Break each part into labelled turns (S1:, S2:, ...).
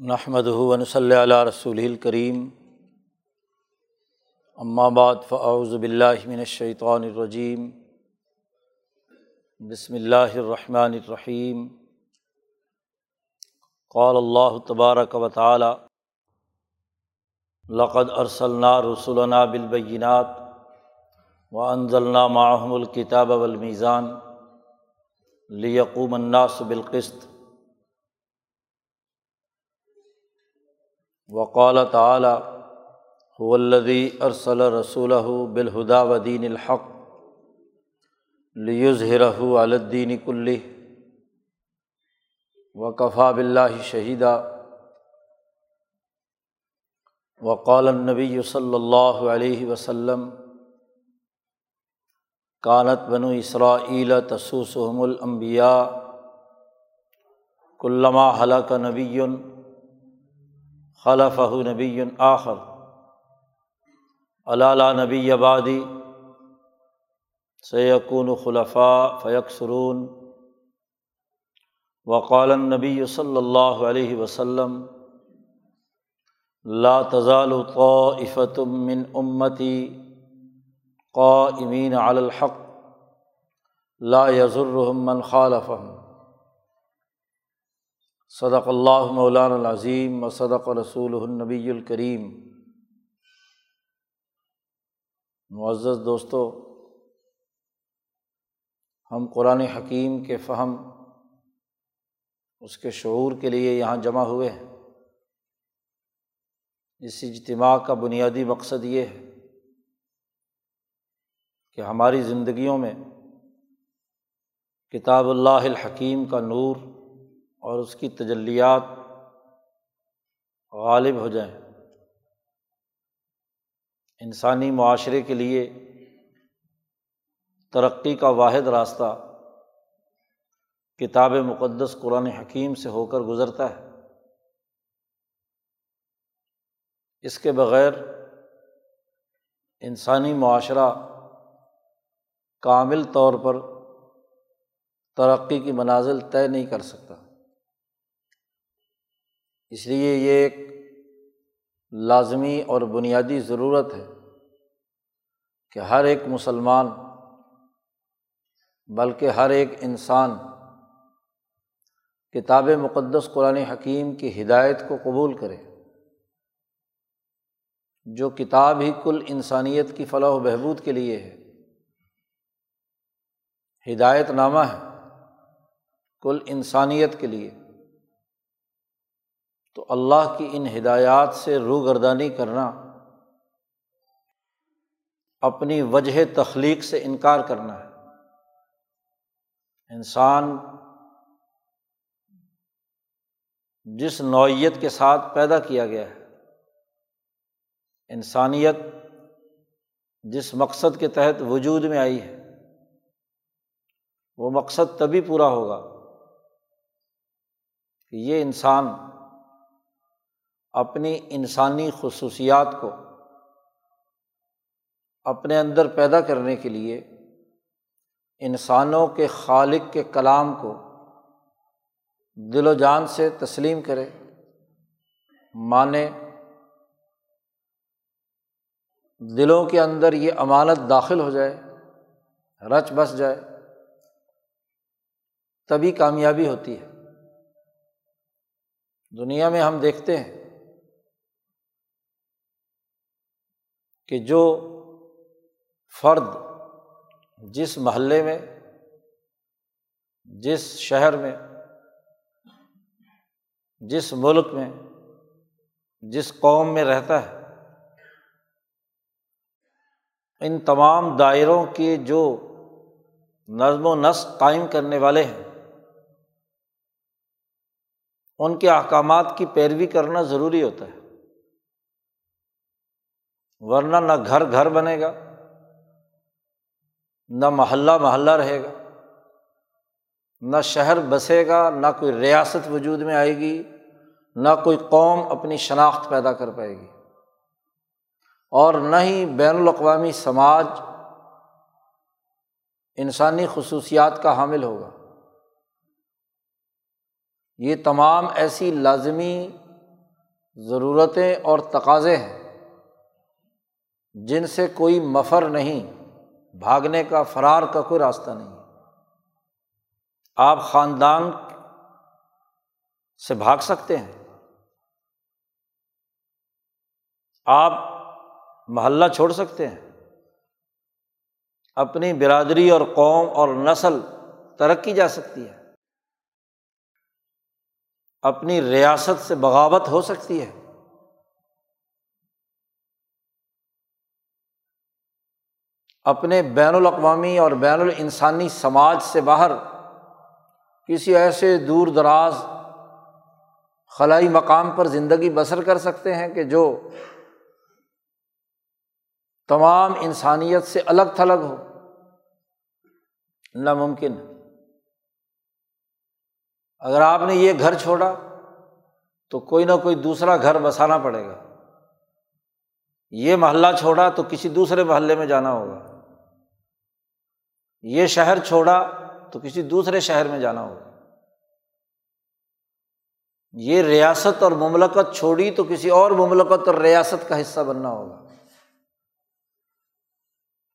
S1: نحمد ہُون صلی اللہ رسول الکریم بعد فاعوذ باللہ من الشیطان الرجیم بسم اللہ الرحمن الرحیم قال اللہ تبارک و تعالی لقد ارسلنا رسولنا بالبینات و انزلنا معہم الکتاب والمیزان لیقوم الناس بالقسط وقال تعلیٰ ولدی ارسل رسول بالہدا ودین الحق لیظہرہ الدین کلی وقفا بلّہ شہیدہ وقال النبی صلی اللہ علیہ وسلم، کانت بنو اسرائیل تسوسحم الانبیاء، کلما حلق نبی خلف نبی آخر. علالہ نبی آبادی سیقون خلفاء فیق سرون وقال نبی صلی اللہ علیہ وسلم، لا تزال طائفة من امتی قائمین علی الحق، لا یضرهم من خالفهم صدق اللّہ مولان العظیم و صدق رسول النبی الکریم۔ معزز دوستوں ہم قرآن حکیم کے فہم اس کے شعور کے لیے یہاں جمع ہوئے ہیں۔ اس اجتماع کا بنیادی مقصد یہ ہے کہ ہماری زندگیوں میں کتاب اللہ الحکیم کا نور اور اس کی تجلیات غالب ہو جائیں۔ انسانی معاشرے کے لیے ترقی کا واحد راستہ کتاب مقدس قرآن حکیم سے ہو کر گزرتا ہے۔ اس کے بغیر انسانی معاشرہ کامل طور پر ترقی کی منازل طے نہیں کر سکتا۔ اس لیے یہ ایک لازمی اور بنیادی ضرورت ہے کہ ہر ایک مسلمان، بلکہ ہر ایک انسان کتاب مقدس قرآن حکیم کی ہدایت کو قبول کرے، جو کتاب ہی کل انسانیت کی فلاح و بہبود کے لیے ہے۔ ہدایت نامہ ہے کل انسانیت کے لیے۔ تو اللہ کی ان ہدایات سے روگردانی کرنا، اپنی وجہ تخلیق سے انکار کرنا ہے۔ انسان جس نوعیت کے ساتھ پیدا کیا گیا ہے، انسانیت جس مقصد کے تحت وجود میں آئی ہے، وہ مقصد تبھی پورا ہوگا کہ یہ انسان اپنی انسانی خصوصیات کو اپنے اندر پیدا کرنے کے لیے انسانوں کے خالق کے کلام کو دل و جان سے تسلیم کرے، مانے۔ دلوں کے اندر یہ امانت داخل ہو جائے، رچ بس جائے، تبھی کامیابی ہوتی ہے۔ دنیا میں ہم دیکھتے ہیں کہ جو فرد جس محلے میں، جس شہر میں، جس ملک میں، جس قوم میں رہتا ہے، ان تمام دائروں کے جو نظم و نسق قائم کرنے والے ہیں، ان کے احکامات کی پیروی کرنا ضروری ہوتا ہے۔ ورنہ نہ گھر گھر بنے گا، نہ محلہ محلہ رہے گا، نہ شہر بسے گا، نہ کوئی ریاست وجود میں آئے گی، نہ کوئی قوم اپنی شناخت پیدا کر پائے گی۔ اور نہ ہی بین الاقوامی سماج انسانی خصوصیات کا حامل ہوگا۔ یہ تمام ایسی لازمی ضرورتیں اور تقاضے ہیں۔ جن سے کوئی مفر نہیں، بھاگنے کا فرار کا کوئی راستہ نہیں۔ آپ خاندان سے بھاگ سکتے ہیں۔ آپ محلہ چھوڑ سکتے ہیں۔ اپنی برادری اور قوم اور نسل ترقی جا سکتی ہے۔ اپنی ریاست سے بغاوت ہو سکتی ہے۔ اپنے بین الاقوامی اور بین الانسانی سماج سے باہر کسی ایسے دور دراز خلائی مقام پر زندگی بسر کر سکتے ہیں کہ جو تمام انسانیت سے الگ تھلگ ہو، ناممکن۔ اگر آپ نے یہ گھر چھوڑا تو کوئی نہ کوئی دوسرا گھر بسانا پڑے گا۔ یہ محلہ چھوڑا تو کسی دوسرے محلے میں جانا ہوگا۔ یہ شہر چھوڑا تو کسی دوسرے شہر میں جانا ہوگا۔ یہ ریاست اور مملکت چھوڑی تو کسی اور مملکت اور ریاست کا حصہ بننا ہوگا۔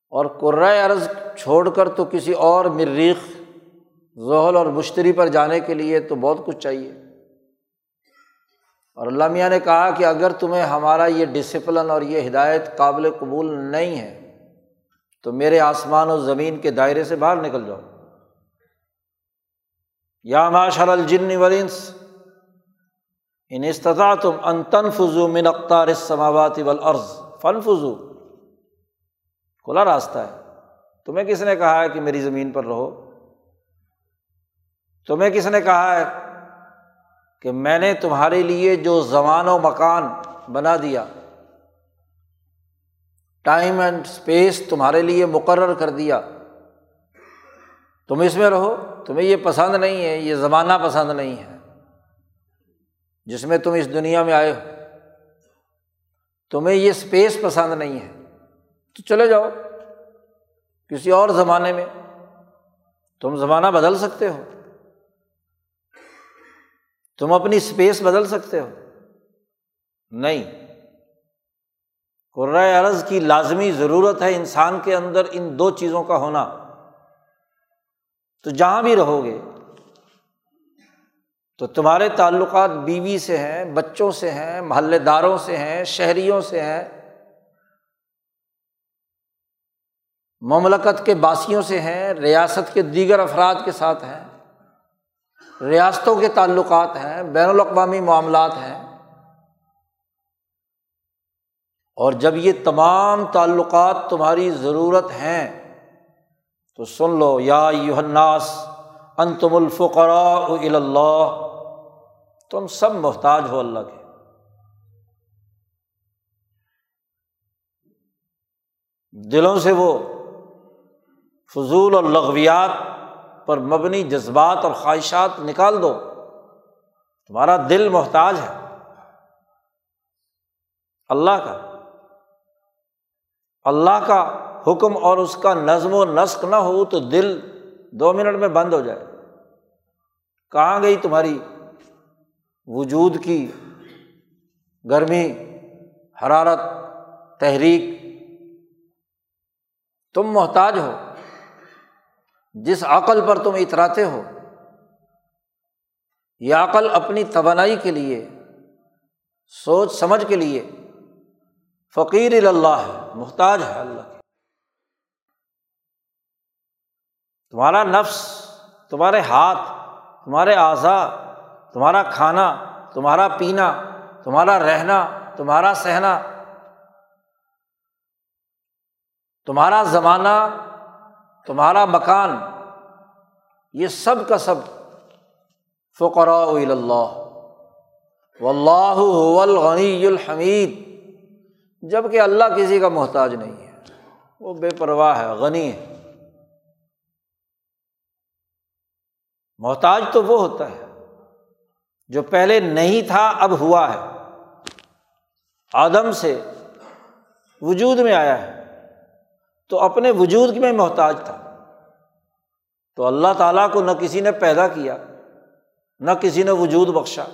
S1: اور قرۂۂ عرض چھوڑ کر تو کسی اور مریخ، زحل اور مشتری پر جانے کے لیے تو بہت کچھ چاہیے۔ اور علامہ میاں نے کہا کہ اگر تمہیں ہمارا یہ ڈسپلن اور یہ ہدایت قابل قبول نہیں ہے تو میرے آسمان و زمین کے دائرے سے باہر نکل جاؤ۔ یا ماشاء الجن ولنس ان استطاع تم ان تنفضو من اختار سماواتی ولعرض فن فضو کھلا راستہ ہے۔ تمہیں کس نے کہا ہے کہ میری زمین پر رہو؟ تمہیں کس نے کہا ہے کہ میں نے تمہارے لیے جو زمان و مکان بنا دیا ٹائم اینڈ اسپیس تمہارے لیے مقرر کر دیا۔ تم اس میں رہو، تمہیں یہ پسند نہیں ہے، یہ زمانہ پسند نہیں ہے۔ جس میں تم اس دنیا میں آئے ہو۔ تمہیں یہ اسپیس پسند نہیں ہے۔ تو چلے جاؤ کسی اور زمانے میں۔ تم زمانہ بدل سکتے ہو۔ تم اپنی اسپیس بدل سکتے ہو۔ نہیں۔ قرۂۂ عرض کی لازمی ضرورت ہے انسان کے اندر ان دو چیزوں کا ہونا۔ تو جہاں بھی رہو گے، تو تمہارے تعلقات بیوی سے ہیں، بچوں سے ہیں، محلے داروں سے ہیں، شہریوں سے ہیں، مملکت کے باسیوں سے ہیں، ریاست کے دیگر افراد کے ساتھ ہیں، ریاستوں کے تعلقات ہیں، بین الاقوامی معاملات ہیں۔ اور جب یہ تمام تعلقات تمہاری ضرورت ہیں، تو سن لو، یا یوحناس انتم الفقراء اللہ، تم سب محتاج ہو اللہ کے۔ دلوں سے وہ فضول اور لغویات پر مبنی جذبات اور خواہشات نکال دو۔ تمہارا دل محتاج ہے۔ اللہ کا۔ اللہ کا حکم اور اس کا نظم و نسق نہ ہو تو دل دو منٹ میں بند ہو جائے۔ کہاں گئی تمہاری وجود کی گرمی، حرارت، تحریک؟ تم محتاج ہو۔ جس عقل پر تم اتراتے ہو، یہ عقل اپنی توانائی کے لیے، سوچ سمجھ کے لیے فقیر اللہ ہے محتاج ہے اللہ کے تمہارا نفس، تمہارے ہاتھ، تمہارے اعضا تمہارا کھانا، تمہارا پینا، تمہارا رہنا، تمہارا سہنا، تمہارا زمانہ، تمہارا مکان، یہ سب کا سب فقراء اللہ۔ و اللہ الغنی الحمید۔ جبکہ اللہ کسی کا محتاج نہیں ہے۔ وہ بے پرواہ ہے، غنی ہے۔ محتاج تو وہ ہوتا ہے جو پہلے نہیں تھا، اب ہوا ہے۔ آدم سے وجود میں آیا ہے۔ تو اپنے وجود میں محتاج تھا۔ تو اللہ تعالیٰ کو نہ کسی نے پیدا کیا، نہ کسی نے وجود بخشا۔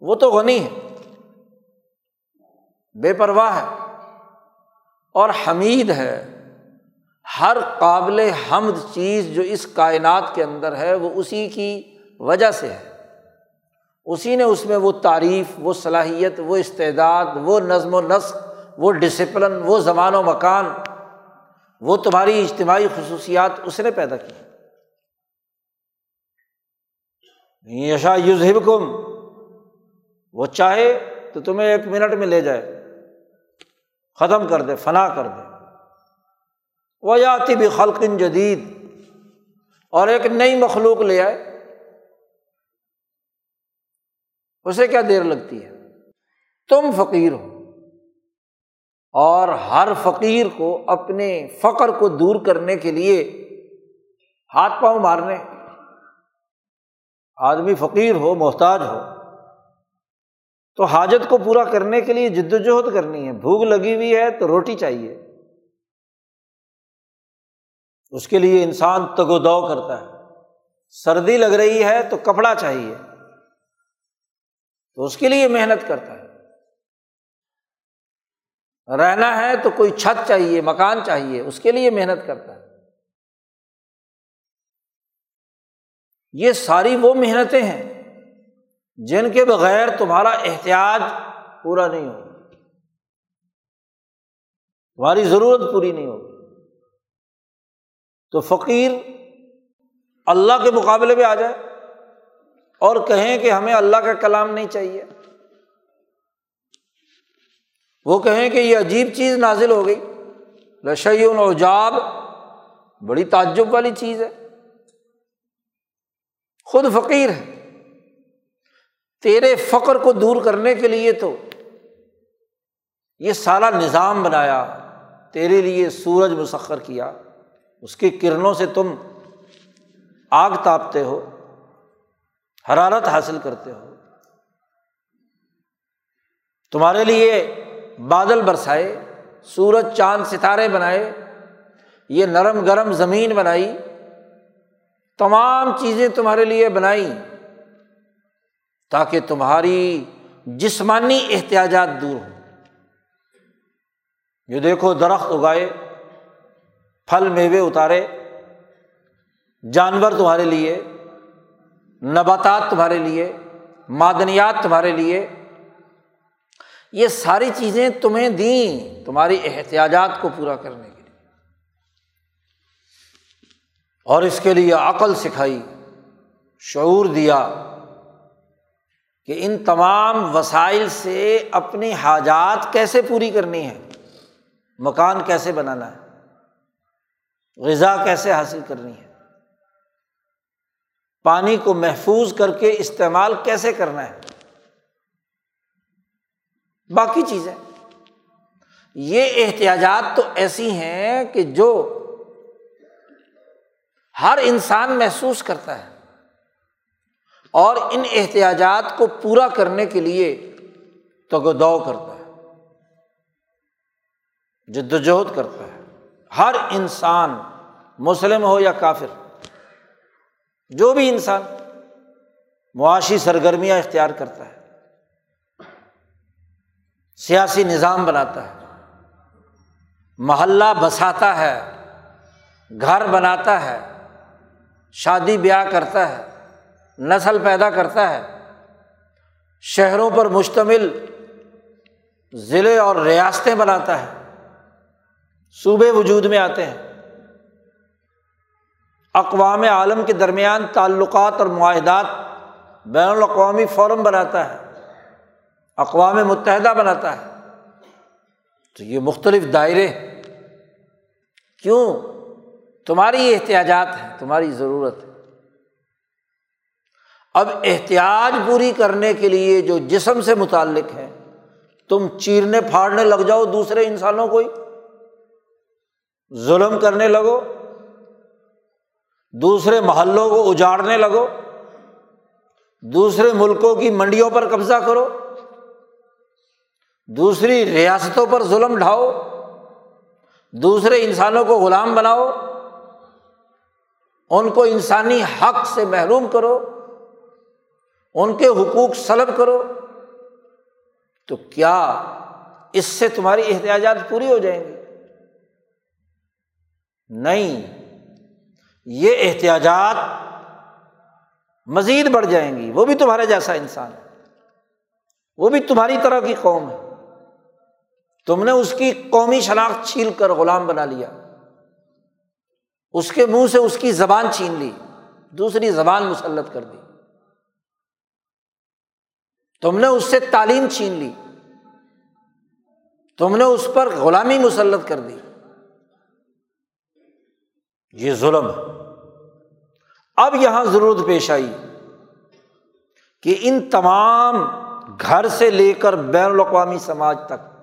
S1: وہ تو غنی ہے۔ بے پرواہ ہے اور حمید ہے۔ ہر قابل حمد چیز جو اس کائنات کے اندر ہے وہ اسی کی وجہ سے ہے۔ اسی نے اس میں وہ تعریف، وہ صلاحیت، وہ استعداد، وہ نظم و نسق، وہ ڈسپلن وہ زمان و مکان، وہ تمہاری اجتماعی خصوصیات اس نے پیدا کی۔ یشا یوزب کم وہ چاہے تو تمہیں ایک منٹ میں لے جائے۔ ختم کر دے، فنا کر دے۔ وہ یاتی بھی خلقن جدید اور ایک نئی مخلوق لے آئے۔ اسے کیا دیر لگتی ہے؟ تم فقیر ہو۔ اور ہر فقیر کو اپنے فقر کو دور کرنے کے لیے ہاتھ پاؤں مارنے۔ آدمی فقیر ہو، محتاج ہو۔ تو حاجت کو پورا کرنے کے لیے جد وجہد کرنی ہے۔ بھوک لگی ہوئی ہے تو روٹی چاہیے۔ اس کے لیے انسان تگ و دو کرتا ہے۔ سردی لگ رہی ہے تو کپڑا چاہیے۔ تو اس کے لیے محنت کرتا ہے۔ رہنا ہے تو کوئی چھت چاہیے، مکان چاہیے، اس کے لیے محنت کرتا ہے۔ یہ ساری وہ محنتیں ہیں جن کے بغیر تمہارا احتیاط پورا نہیں ہوگا۔ تمہاری ضرورت پوری نہیں ہوگی۔ تو فقیر اللہ کے مقابلے پہ آ جائے اور کہیں کہ ہمیں اللہ کا کلام نہیں چاہیے۔ وہ کہیں کہ یہ عجیب چیز نازل ہو گئی۔ لشی الجاب بڑی تعجب والی چیز ہے۔ خود فقیر ہے۔ تیرے فقر کو دور کرنے کے لیے تو یہ سارا نظام بنایا، تیرے لیے سورج مسخر کیا، اس کی کرنوں سے تم آگ تاپتے ہو، حرارت حاصل کرتے ہو۔ تمہارے لیے بادل برسائے، سورج چاند ستارے بنائے، یہ نرم گرم زمین بنائی، تمام چیزیں تمہارے لیے بنائی۔ تاکہ تمہاری جسمانی احتیاجات دور ہوں۔ یہ دیکھو، درخت اگائے، پھل میوے اتارے، جانور تمہارے لیے، نباتات تمہارے لیے، معدنیات تمہارے لیے، یہ ساری چیزیں تمہیں دیں تمہاری احتیاجات کو پورا کرنے کے لیے۔ اور اس کے لیے عقل سکھائی، شعور دیا۔ کہ ان تمام وسائل سے اپنی حاجات کیسے پوری کرنی ہے مکان کیسے بنانا ہے؟ غذا کیسے حاصل کرنی ہے؟ پانی کو محفوظ کر کے استعمال کیسے کرنا ہے؟ باقی چیزیں۔ یہ احتیاجات تو ایسی ہیں کہ جو ہر انسان محسوس کرتا ہے۔ اور ان احتیاجات کو پورا کرنے کے لیے تو دو کرتا ہے جد وجہد کرتا ہے۔ ہر انسان مسلم ہو یا کافر، جو بھی انسان معاشی سرگرمیاں اختیار کرتا ہے، سیاسی نظام بناتا ہے، محلہ بساتا ہے، گھر بناتا ہے، شادی بیاہ کرتا ہے نسل پیدا کرتا ہے۔ شہروں پر مشتمل ضلع اور ریاستیں بناتا ہے۔ صوبے وجود میں آتے ہیں۔ اقوام عالم کے درمیان تعلقات اور معاہدات بین الاقوامی فورم بناتا ہے۔ اقوام متحدہ بناتا ہے۔ تو یہ مختلف دائرے کیوں؟ تمہاری احتیاجات ہیں، تمہاری ضرورت ہے۔ اب احتیاط پوری کرنے کے لیے جو جسم سے متعلق ہے، تم چیرنے پھاڑنے لگ جاؤ دوسرے انسانوں کو ہی۔ ظلم کرنے لگو، دوسرے محلوں کو اجاڑنے لگو، دوسرے ملکوں کی منڈیوں پر قبضہ کرو، دوسری ریاستوں پر ظلم ڈھاؤ، دوسرے انسانوں کو غلام بناؤ، ان کو انسانی حق سے محروم کرو۔ ان کے حقوق سلب کرو۔ تو کیا اس سے تمہاری احتیاجات پوری ہو جائیں گی؟ نہیں، یہ احتیاجات مزید بڑھ جائیں گی۔ وہ بھی تمہارے جیسا انسان ہے۔ وہ بھی تمہاری طرح کی قوم ہے۔ تم نے اس کی قومی شناخت چھیل کر غلام بنا لیا۔ اس کے منہ سے اس کی زبان چھین لی۔ دوسری زبان مسلط کر دی۔ تم نے اس سے تعلیم چھین لی۔ تم نے اس پر غلامی مسلط کر دی۔ یہ ظلم۔ ہے اب یہاں ضرورت پیش آئی کہ ان تمام گھر سے لے کر بین الاقوامی سماج تک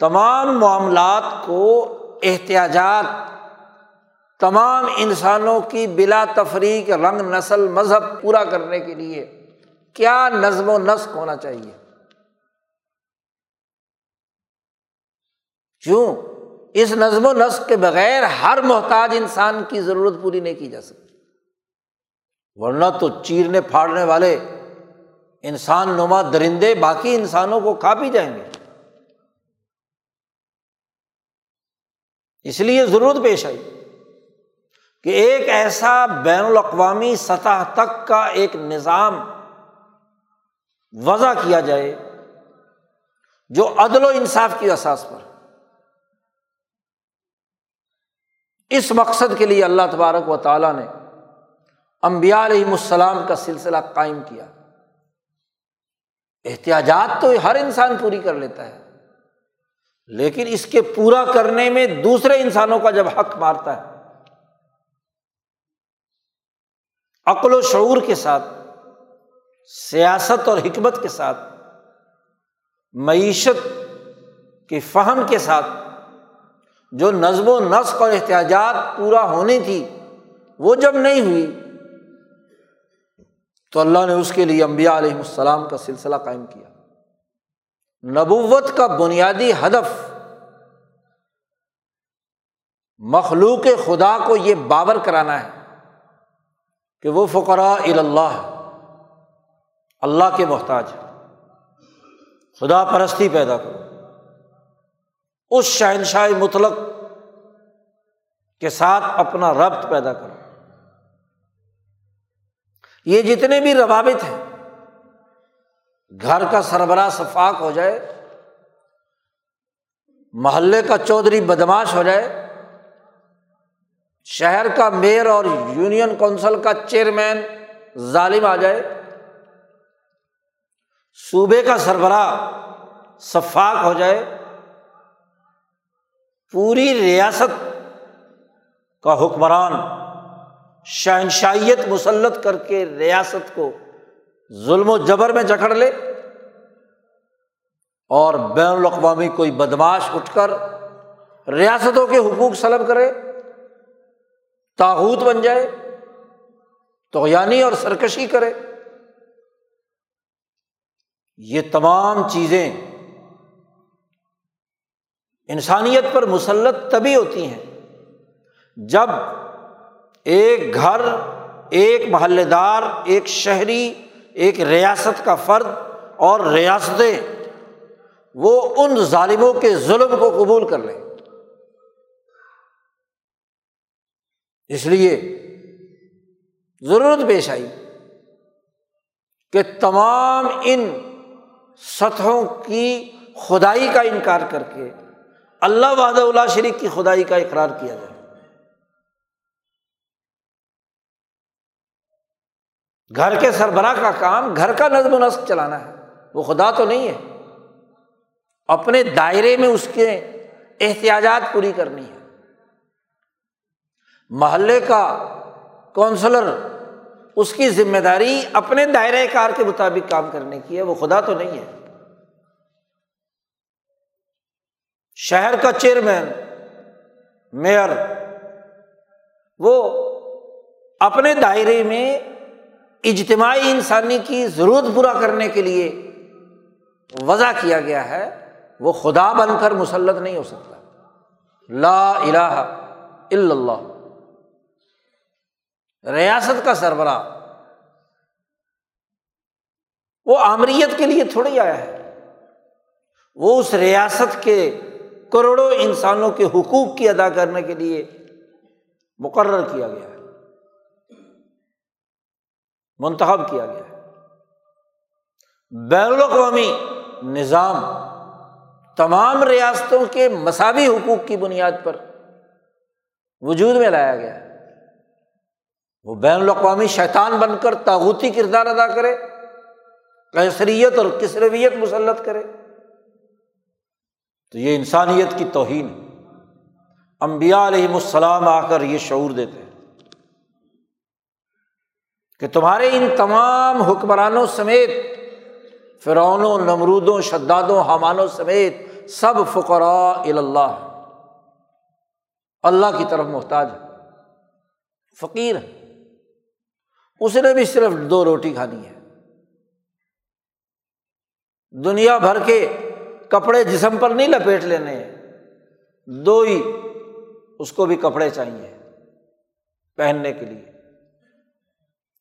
S1: تمام معاملات کو احتیاجات، تمام انسانوں کی بلا تفریق، رنگ نسل، مذہب پورا کرنے کے لیے کیا نظم و نسق ہونا چاہیے؟ کیوں؟ اس نظم و نسق کے بغیر ہر محتاج انسان کی ضرورت پوری نہیں کی جا سکتی۔ ورنہ تو چیرنے پھاڑنے والے انسان نما درندے باقی انسانوں کو کھا بھی جائیں گے۔ اس لیے ضرورت پیش آئی کہ ایک ایسا بین الاقوامی سطح تک کا ایک نظام وضع کیا جائے جو عدل و انصاف کی احساس پر۔ اس مقصد کے لیے اللہ تبارک و تعالیٰ نے امبیا علیہم السلام کا سلسلہ قائم کیا۔ احتیاجات تو ہر انسان پوری کر لیتا ہے، لیکن اس کے پورا کرنے میں دوسرے انسانوں کا جب حق مارتا ہے، عقل و شعور کے ساتھ سیاست اور حکمت کے ساتھ، معیشت کے فہم کے ساتھ جو نظم و نسق اور احتیاجات پورا ہونی تھی، وہ جب نہیں ہوئی، تو اللہ نے اس کے لیے امبیا علیہ السلام کا سلسلہ قائم کیا۔ نبوت کا بنیادی ہدف مخلوق خدا کو یہ بابر کرانا ہے کہ وہ فقرا اللہ۔ اللہ کے محتاج ہے خدا پرستی پیدا کرو۔ اس شہنشاہ مطلق کے ساتھ اپنا ربط پیدا کرو۔ یہ جتنے بھی روابط ہیں، گھر کا سربراہ شفاق ہو جائے، محلے کا چودھری بدماش ہو جائے، شہر کا میئر اور یونین کونسل کا چیئرمین ظالم آ جائے صوبے کا سربراہ شفاق ہو جائے، پوری ریاست کا حکمران شہنشائیت مسلط کر کے ریاست کو ظلم و جبر میں جکڑ لے اور بین الاقوامی کوئی بدماش اٹھ کر ریاستوں کے حقوق سلب کرے تاحوت بن جائے تو یعنی اور سرکشی کرے۔ یہ تمام چیزیں انسانیت پر مسلط تبھی ہوتی ہیں۔ جب ایک گھر، ایک محلے دار، ایک شہری، ایک ریاست کا فرد اور ریاستیں وہ ان ظالموں کے ظلم کو قبول کر لیں۔ اس لیے ضرورت پیش آئی کہ تمام ان سطحوں کی خدائی کا انکار کر کے اللہ وحد اللہ شریف کی خدائی کا اقرار کیا جائے۔ گھر کے سربراہ کا کام، گھر کا نظم و نسق چلانا ہے۔ وہ خدا تو نہیں ہے۔ اپنے دائرے میں اس کے احتیاجات پوری کرنی ہے۔ محلے کا کونسلر اس کی ذمہ داری اپنے دائرۂ کار کے مطابق کام کرنے کی ہے، وہ خدا تو نہیں ہے۔ شہر کا چیئرمین، میئر، وہ اپنے دائرے میں اجتماعی انسانی کی ضرورت پورا کرنے کے لیے وضع کیا گیا ہے، وہ خدا بن کر مسلط نہیں ہو سکتا۔ لا الہ الا اللہ۔ ریاست کا سربراہ۔ وہ آمریت کے لیے تھوڑی آیا ہے۔ وہ اس ریاست کے کروڑوں انسانوں کے حقوق کی ادا کرنے کے لیے مقرر کیا گیا ہے۔ منتخب کیا گیا ہے۔ بین الاقوامی نظام تمام ریاستوں کے مساوی حقوق کی بنیاد پر وجود میں لایا گیا ہے۔ وہ بین الاقوامی شیطان بن کر تاغوتی کردار ادا کرے کیسریت اور کسرویت مسلط کرے۔ تو یہ انسانیت کی توہین ہے۔ امبیا علیہم السلام آ کر یہ شعور دیتے ہیں کہ تمہارے ان تمام حکمرانوں سمیت، فرعونوں، نمرودوں، شدادوں، حمانوں سمیت سب فقرا اللہ اللہ کی طرف محتاج ہے فقیر ہے اس نے بھی صرف دو روٹی کھانی ہے۔ دنیا بھر کے کپڑے جسم پر نہیں لپیٹ لینے دو ہی اس کو بھی کپڑے چاہیے پہننے کے لیے۔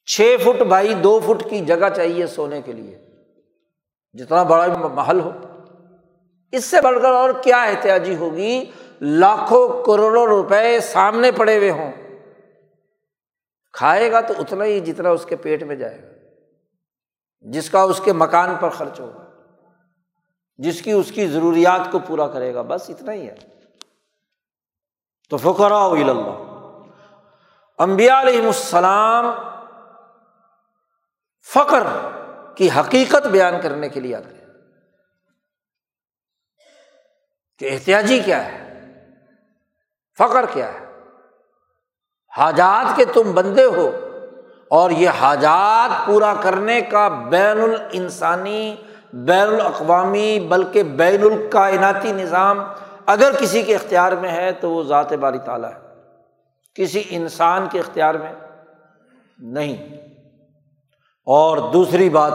S1: چھ فٹ بائی دو فٹ کی جگہ چاہیے سونے کے لیے۔ جتنا بڑا محل ہو۔ اس سے بڑھ کر اور کیا احتیاطی ہوگی؟ لاکھوں کروڑوں روپئے سامنے پڑے ہوئے ہوں۔ کھائے گا تو اتنا ہی جتنا اس کے پیٹ میں جائے گا۔ جس کا اس کے مکان پر خرچ ہوگا، جس کی اس کی ضروریات کو پورا کرے گا، بس اتنا ہی ہے۔ تو فکرا اللہ۔ امبیا علیہم السلام فخر کی حقیقت بیان کرنے کے لیے آتے ہیں۔ کہ احتیاطی کیا ہے؟ فخر کیا ہے؟ حاجات کے تم بندے ہو۔ اور یہ حاجات پورا کرنے کا بین الانسانی، بین الاقوامی، بلکہ بین الکائناتی نظام اگر کسی کے اختیار میں ہے تو وہ ذات باری تعالیٰ ہے۔ کسی انسان کے اختیار میں نہیں۔ اور دوسری بات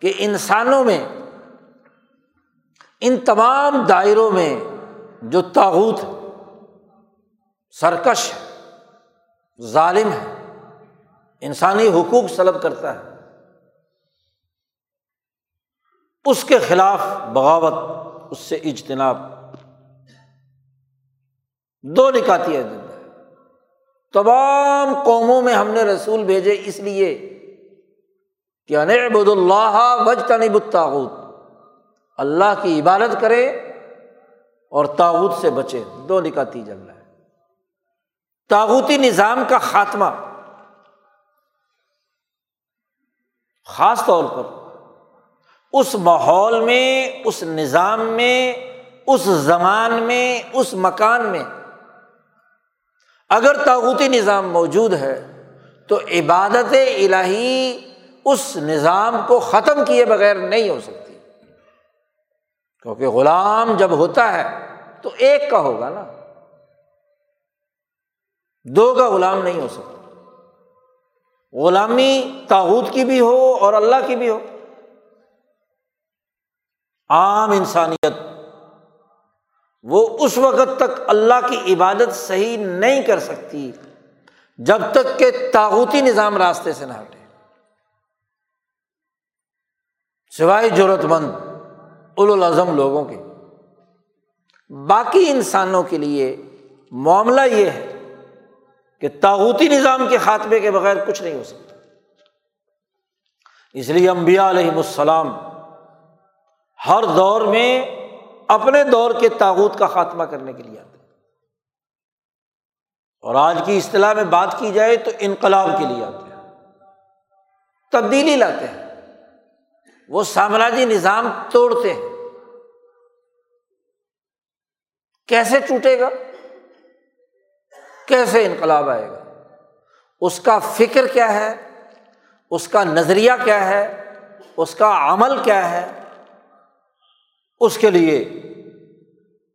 S1: کہ انسانوں میں، ان تمام دائروں میں جو تاوت سرکش ہے۔ ظالم ہے۔ انسانی حقوق سلب کرتا ہے۔ اس کے خلاف بغاوت، اس سے اجتناب۔ دو نکاتی ہے تمام قوموں میں ہم نے رسول بھیجے، اس لیے کہ انعبد اللہ وج تنب الطاغت اللہ کی عبادت کرے اور تاغت سے بچے دو نکاتی جل ہے۔ تاغوتی نظام کا خاتمہ۔ خاص طور پر اس ماحول میں، اس نظام میں، اس زمان میں، اس مکان میں اگر تاغوتی نظام موجود ہے تو عبادت الہی اس نظام کو ختم کیے بغیر نہیں ہو سکتی۔ کیونکہ غلام جب ہوتا ہے تو ایک کا ہوگا نا۔ دو کا غلام نہیں ہو سکتا۔ غلامی تاوت کی بھی ہو اور اللہ کی بھی ہو۔ عام انسانیت وہ اس وقت تک اللہ کی عبادت صحیح نہیں کر سکتی جب تک کہ تاغوتی نظام راستے سے نہ ہٹے۔ سوائے ضرورت مند الاظم لوگوں کے۔ باقی انسانوں کے لیے معاملہ یہ ہے کہ تاغوتی نظام کے خاتمے کے بغیر کچھ نہیں ہو سکتا۔ اس لیے امبیا علیہم السلام ہر دور میں اپنے دور کے تاغوت کا خاتمہ کرنے کے لیے آتے اور آج کی اصطلاح میں بات کی جائے تو انقلاب کے لیے آتے ہیں۔ تبدیلی لاتے ہیں۔ وہ سامراجی نظام توڑتے ہیں۔ کیسے ٹوٹے گا؟ کیسے انقلاب آئے گا؟ اس کا فکر کیا ہے؟ اس کا نظریہ کیا ہے؟ اس کا عمل کیا ہے؟ اس کے لیے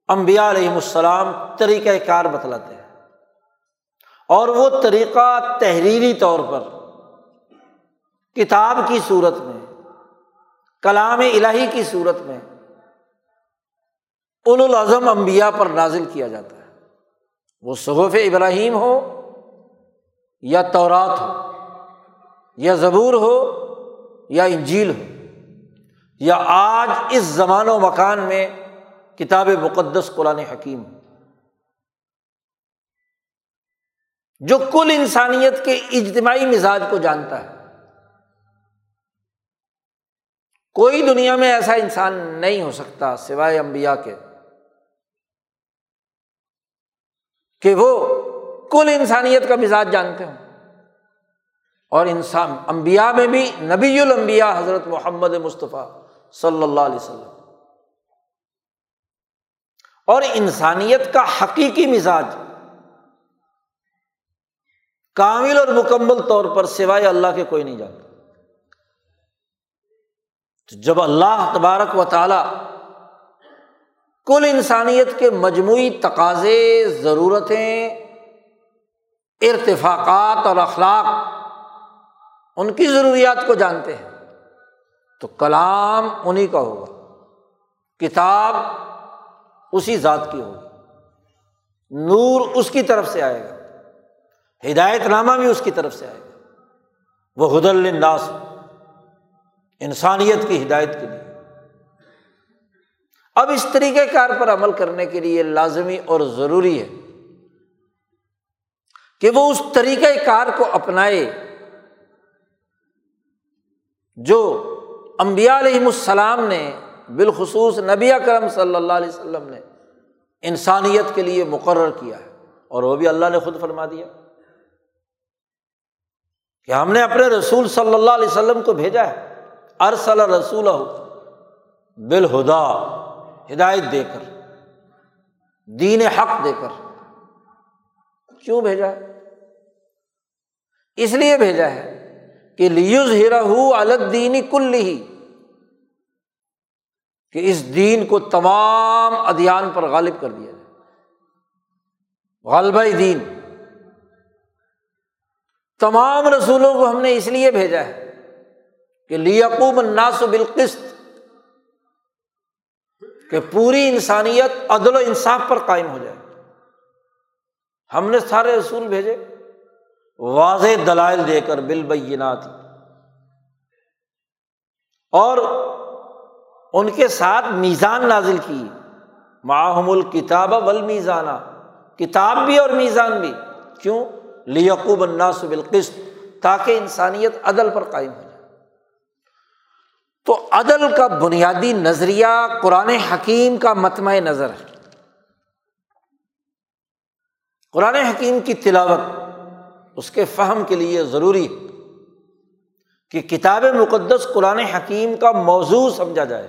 S1: امبیا علیہم السلام طریقۂ کار بتلاتے ہیں۔ اور وہ طریقہ تحریری طور پر کتاب کی صورت میں، کلام الہی کی صورت میں الاظم امبیا پر نازل کیا جاتا ہے۔ وہ صحف ابراہیم ہو یا تورات ہو، یا زبور ہو یا انجیل ہو، یا آج اس زمان و مکان میں کتاب مقدس قرآن حکیم جو کل انسانیت کے اجتماعی مزاج کو جانتا ہے۔ کوئی دنیا میں ایسا انسان نہیں ہو سکتا سوائے امبیا کے۔ کہ وہ کل انسانیت کا مزاج جانتے ہوں۔ اور انسان امبیا میں بھی نبی المبیا حضرت محمد مصطفیٰ صلی اللہ علیہ وسلم۔ اور انسانیت کا حقیقی مزاج کامل اور مکمل طور پر سوائے اللہ کے کوئی نہیں جانتا۔ تو جب اللہ تبارک و تعالی کل انسانیت کے مجموعی تقاضے، ضرورتیں، ارتفاقات اور اخلاق، ان کی ضروریات کو جانتے ہیں۔ تو کلام انہیں کا ہوگا، کتاب اسی ذات کی ہوگی۔ نور اس کی طرف سے آئے گا، ہدایت نامہ بھی اس کی طرف سے آئے گا۔ وہ حد الناس انسانیت کی ہدایت کے لیے۔ اب اس طریقۂ کار پر عمل کرنے کے لیے لازمی اور ضروری ہے کہ وہ اس طریقۂ کار کو اپنائے جو امبیا علیہم السلام نے، بالخصوص نبی کرم صلی اللہ علیہ وسلم نے انسانیت کے لیے مقرر کیا ہے، اور وہ بھی اللہ نے خود فرما دیا کہ ہم نے اپنے رسول صلی اللہ علیہ وسلم کو بھیجا ہے، ارسل رسول بالہدا۔ ہدایت دے کر، دین حق دے کر کیوں بھیجا ہے؟ اس لیے بھیجا ہے کہ لیوز ہیرا الدینی کل ہی کہ اس دین کو تمام ادیان پر غالب کر دیا جائے۔ غالبہ دین۔ تمام رسولوں کو ہم نے اس لیے بھیجا ہے کہ لیقوب الناس بالقست کہ پوری انسانیت عدل و انصاف پر قائم ہو جائے۔ ہم نے سارے رسول بھیجے۔ واضح دلائل دے کر بل بینات اور ان کے ساتھ میزان نازل کی۔ ماہم الکتاب ول میزانہ کتاب بھی اور میزان بھی۔ کیوں؟ لیقوب الناس بالقست تاکہ انسانیت عدل پر قائم ہو۔ تو عدل کا بنیادی نظریہ قرآن حکیم کا متمع نظر ہے۔ قرآن حکیم کی تلاوت اس کے فہم کے لیے ضروری ہے کہ کتاب مقدس قرآن حکیم کا موضوع سمجھا جائے۔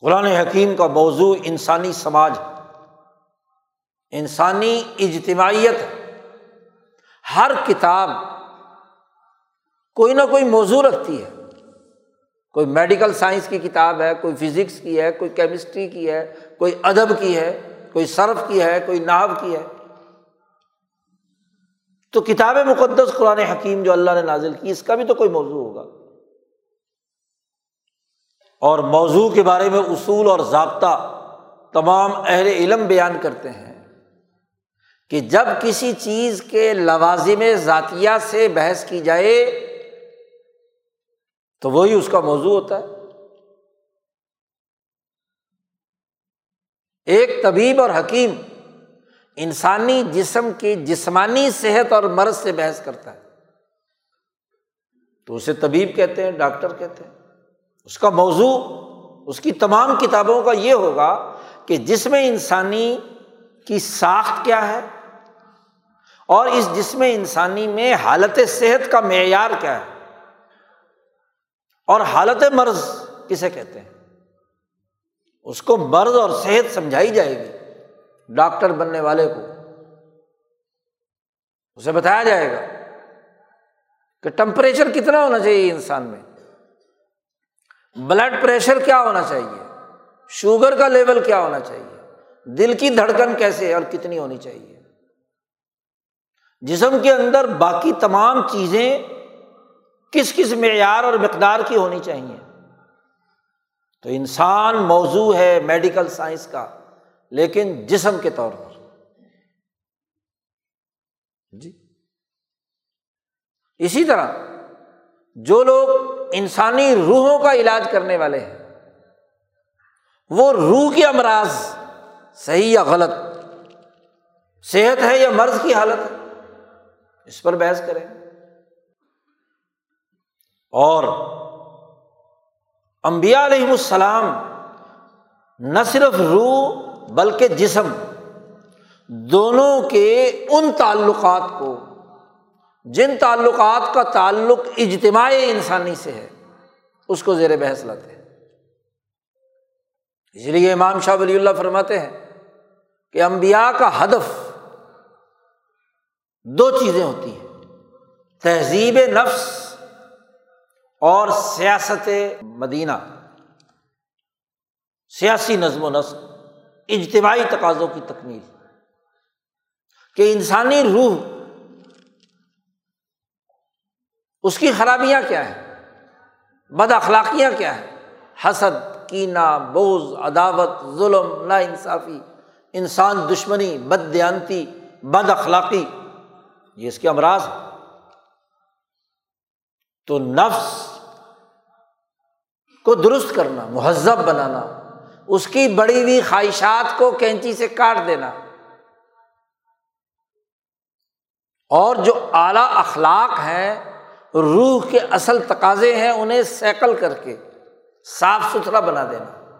S1: قرآن حکیم کا موضوع انسانی سماج انسانی اجتماعیت ہر کتاب کوئی نہ کوئی موضوع رکھتی ہے۔ کوئی میڈیکل سائنس کی کتاب ہے، کوئی فزکس کی ہے، کوئی کیمسٹری کی ہے، کوئی ادب کی ہے، کوئی صرف کی ہے، کوئی ناو کی ہے۔ تو کتاب مقدس قرآن حکیم جو اللہ نے نازل کی، اس کا بھی تو کوئی موضوع ہوگا۔ اور موضوع کے بارے میں اصول اور ضابطہ تمام اہل علم بیان کرتے ہیں کہ جب کسی چیز کے لوازم ذاتیہ سے بحث کی جائے تو وہی اس کا موضوع ہوتا ہے۔ ایک طبیب اور حکیم انسانی جسم کی جسمانی صحت اور مرض سے بحث کرتا ہے۔ تو اسے طبیب کہتے ہیں، ڈاکٹر کہتے ہیں۔ اس کا موضوع، اس کی تمام کتابوں کا یہ ہوگا کہ جس میں انسانی کی ساخت کیا ہے اور اس جسم انسانی میں حالت صحت کا معیار کیا ہے۔ اور حالت مرض کسے کہتے ہیں؟ اس کو مرض اور صحت سمجھائی جائے گی ڈاکٹر بننے والے کو۔ اسے بتایا جائے گا کہ ٹمپریچر کتنا ہونا چاہیے انسان میں۔ بلڈ پریشر کیا ہونا چاہیے؟ شوگر کا لیول کیا ہونا چاہیے؟ دل کی دھڑکن کیسے اور کتنی ہونی چاہیے؟ جسم کے اندر باقی تمام چیزیں کس کس معیار اور مقدار کی ہونی چاہیے؟ تو انسان موضوع ہے میڈیکل سائنس کا، لیکن جسم کے طور پر۔ جی۔ اسی طرح جو لوگ انسانی روحوں کا علاج کرنے والے ہیں، وہ روح کے امراض صحیح یا غلط، صحت ہے یا مرض کی حالت ہے اس پر بحث کریں۔ اور امبیا علیہ السلام نہ صرف روح بلکہ جسم دونوں کے ان تعلقات کو، جن تعلقات کا تعلق اجتماعی انسانی سے ہے، اس کو زیر بحث لاتے ہیں۔ اس لیے امام شاہ ولی اللہ فرماتے ہیں کہ امبیا کا ہدف دو چیزیں ہوتی ہیں، تہذیب نفس اور سیاست مدینہ، سیاسی نظم و نسق، اجتماعی تقاضوں کی تکمیل، کہ انسانی روح اس کی خرابیاں کیا ہیں، بد اخلاقیاں کیا ہیں، حسد کینا بوز عداوت، ظلم نا انصافی انسان دشمنی، بد دیانتی، بد اخلاقی، یہ اس کے امراض تو نفس کو درست کرنا، مہذب بنانا، اس کی بڑی ہوئی خواہشات کو کینچی سے کاٹ دینا۔ اور جو اعلی اخلاق ہیں، روح کے اصل تقاضے ہیں، انہیں سیکل کر کے صاف ستھرا بنا دینا،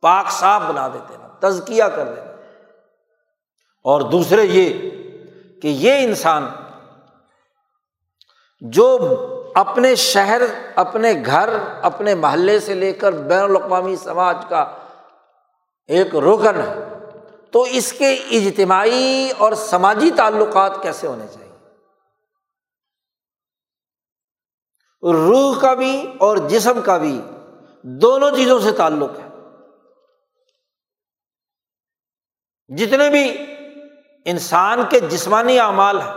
S1: پاک صاف بنا دیتے نا تزکیا کر دینا۔ اور دوسرے یہ کہ یہ انسان جو اپنے شہر، اپنے گھر، اپنے محلے سے لے کر بین الاقوامی سماج کا ایک رکن ہے۔ تو اس کے اجتماعی اور سماجی تعلقات کیسے ہونے چاہیے؟ روح کا بھی اور جسم کا بھی دونوں چیزوں سے تعلق ہے۔ جتنے بھی انسان کے جسمانی اعمال ہیں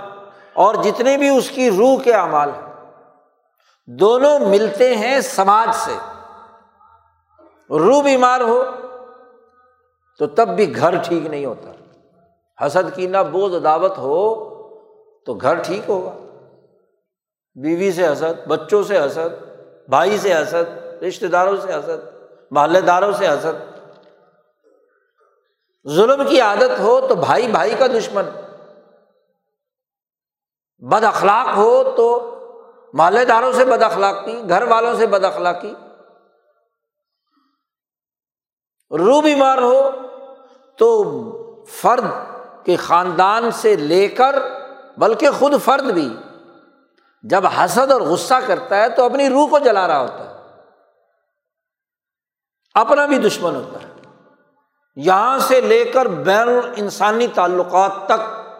S1: اور جتنے بھی اس کی روح کے اعمال ہیں دونوں ملتے ہیں سماج سے۔ روح بیمار ہو تو تب بھی گھر ٹھیک نہیں ہوتا۔ حسد کی نہ بوجھ عداوت ہو تو گھر ٹھیک ہوگا۔ بیوی سے حسد، بچوں سے حسد، بھائی سے حسد رشتے داروں سے حسد، محلے داروں سے حسد۔ ظلم کی عادت ہو تو بھائی بھائی کا دشمن۔ بد اخلاق ہو تو مالے داروں سے بد اخلاقی، گھر والوں سے بد اخلاقی۔ روح بیمار ہو تو فرد کے خاندان سے لے کر، بلکہ خود فرد بھی، جب حسد اور غصہ کرتا ہے تو اپنی روح کو جلا رہا ہوتا ہے۔ اپنا بھی دشمن ہوتا ہے۔ یہاں سے لے کر بین انسانی تعلقات تک،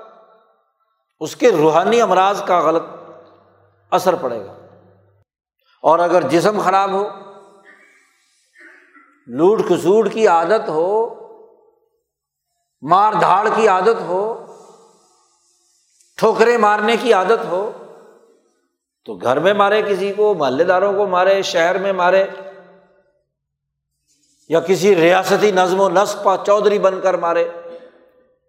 S1: اس کے روحانی امراض کا غلط اثر پڑے گا۔ اور اگر جسم خراب ہو، لوٹ کھسوٹ کی عادت ہو، مار دھاڑ کی عادت ہو، ٹھوکرے مارنے کی عادت ہو، تو گھر میں مارے کسی کو، محلے داروں کو مارے، شہر میں مارے، یا کسی ریاستی نظم و نسق کا چودھری بن کر مارے،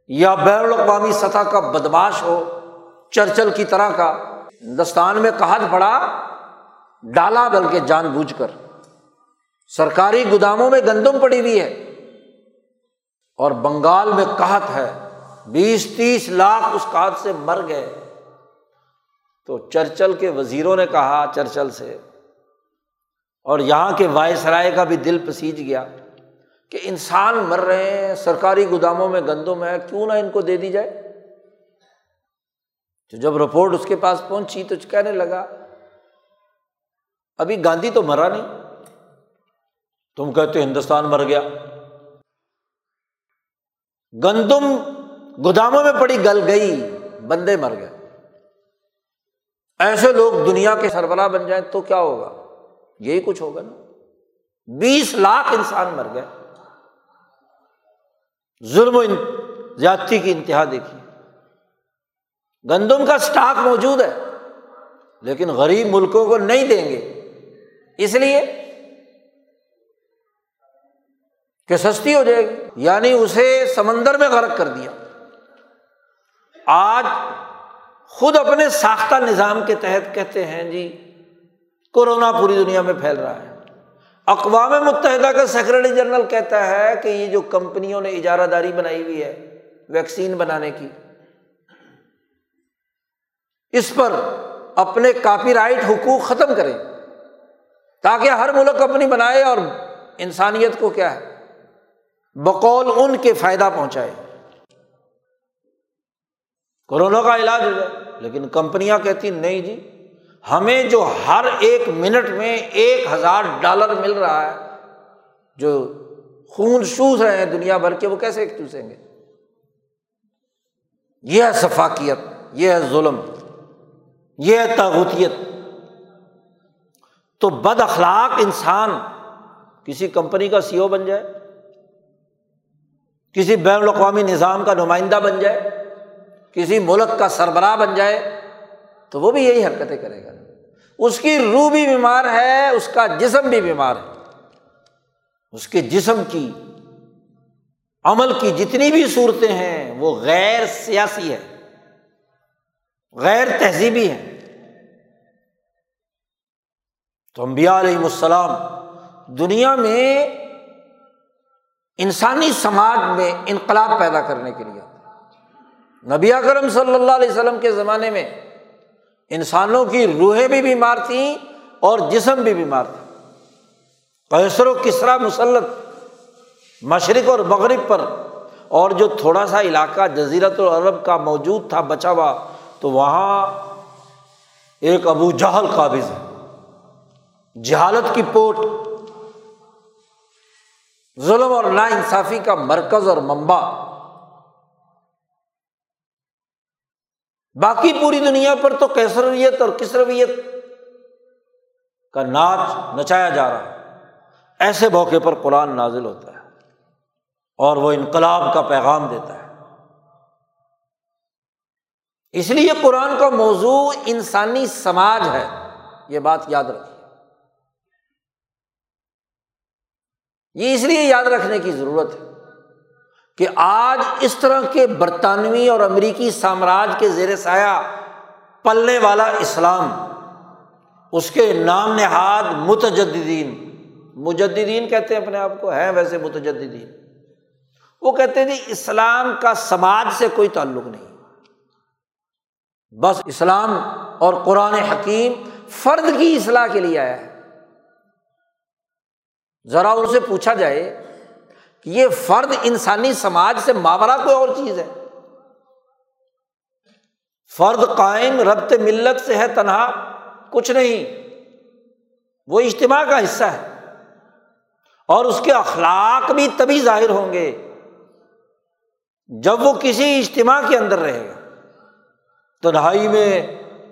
S1: یا بین الاقوامی سطح کا بدماش ہو، چرچل کی طرح کا ہندوستان میں کہت پڑا ڈالا بلکہ جان بوجھ کر۔ سرکاری گوداموں میں گندم پڑی ہوئی ہے۔ اور بنگال میں کہت ہے۔ بیس تیس لاکھ اس کہت سے مر گئے۔ تو چرچل کے وزیروں نے کہا، چرچل سے، اور یہاں کے وائس رائے کا بھی دل پسیج گیا کہ انسان مر رہے ہیں، سرکاری گوداموں میں گندم ہے، کیوں نہ ان کو دے دی جائے؟ تو جب رپورٹ اس کے پاس پہنچی تو کہنے لگا، ابھی گاندھی تو مرا نہیں۔ تم کہتے ہندوستان مر گیا۔ گندم گوداموں میں پڑی گل گئی، بندے مر گئے۔ ایسے لوگ دنیا کے سربراہ بن جائیں تو کیا ہوگا؟ یہی کچھ ہوگا نا۔ بیس لاکھ انسان مر گئے۔ ظلم و زیادتی کی انتہا دیکھی گندم کا اسٹاک موجود ہے، لیکن غریب ملکوں کو نہیں دیں گے۔ اس لیے کہ سستی ہو جائے گی یعنی اسے سمندر میں غرق کر دیا۔ آج خود اپنے ساختہ نظام کے تحت کہتے ہیں جی کورونا پوری دنیا میں پھیل رہا ہے۔ اقوام متحدہ کا سیکرٹری جنرل کہتا ہے کہ یہ جو کمپنیوں نے اجارہ داری بنائی ہوئی ہے، ویکسین بنانے کی اس پر اپنے کاپی رائٹ حقوق ختم کریں۔ تاکہ ہر ملک اپنی بنائے اور انسانیت کو کیا ہے؟ بقول ان کے فائدہ پہنچائے۔ کورونا کا علاج ہو جائے، لیکن کمپنیاں کہتی نہیں جی ہمیں جو ہر ایک منٹ میں ایک ہزار ڈالر مل رہا ہے، جو خون چوس رہے ہیں دنیا بھر کے، وہ کیسے چوسیں گے؟ یہ ہے ثفاقیت یہ ہے ظلم۔ یہ ہے تاغوتیت تو بد اخلاق انسان کسی کمپنی کا سی او بن جائے، کسی بین الاقوامی نظام کا نمائندہ بن جائے، کسی ملک کا سربراہ بن جائے، تو وہ بھی یہی حرکتیں کرے گا۔ اس کی روح بھی بیمار ہے، اس کا جسم بھی بیمار ہے۔ اس کے جسم کی عمل کی جتنی بھی صورتیں ہیں، وہ غیر سیاسی ہے غیر تہذیبی ہے تو امبیا علیہم السلام دنیا میں انسانی سماج میں انقلاب پیدا کرنے کے لیے نبی کرم صلی اللہ علیہ وسلم کے زمانے میں انسانوں کی روحیں بھی بیمار تھیں اور جسم بھی بیمار تھا۔ کیسر و کسرا مسلط مشرق اور مغرب پر اور جو تھوڑا سا علاقہ جزیرت العرب کا موجود تھا، بچا ہوا تو وہاں ایک ابو جہل قابض ہے۔ جہالت کی پوٹ۔ ظلم اور نا انصافی کا مرکز اور ممبا باقی پوری دنیا پر تو کیسرویت اور کسرویت کا ناچ نچایا جا رہا ہے۔ ایسے موقع پر قرآن نازل ہوتا ہے اور وہ انقلاب کا پیغام دیتا ہے۔ اس لیے قرآن کا موضوع انسانی سماج ہے۔ یہ بات یاد رکھیے۔ یہ اس لیے یاد رکھنے کی ضرورت ہے کہ آج اس طرح کے برطانوی اور امریکی سامراج کے زیر سایہ پلنے والا اسلام، اس کے نام نہاد متجدین مجدین کہتے ہیں اپنے آپ کو، ہیں ویسے متجدین وہ کہتے ہیں جی اسلام کا سماج سے کوئی تعلق نہیں۔ بس اسلام اور قرآن حکیم فرد کی اصلاح کے لیے آیا ہے۔ ذرا ان سے پوچھا جائے کہ یہ فرد انسانی سماج سے ماورا کوئی اور چیز ہے؟ فرد قائم، ربط ملت سے ہے، تنہا کچھ نہیں۔ وہ اجتماع کا حصہ ہے۔ اور اس کے اخلاق بھی تبھی ظاہر ہوں گے جب وہ کسی اجتماع کے اندر رہے گا۔ تنہائی میں،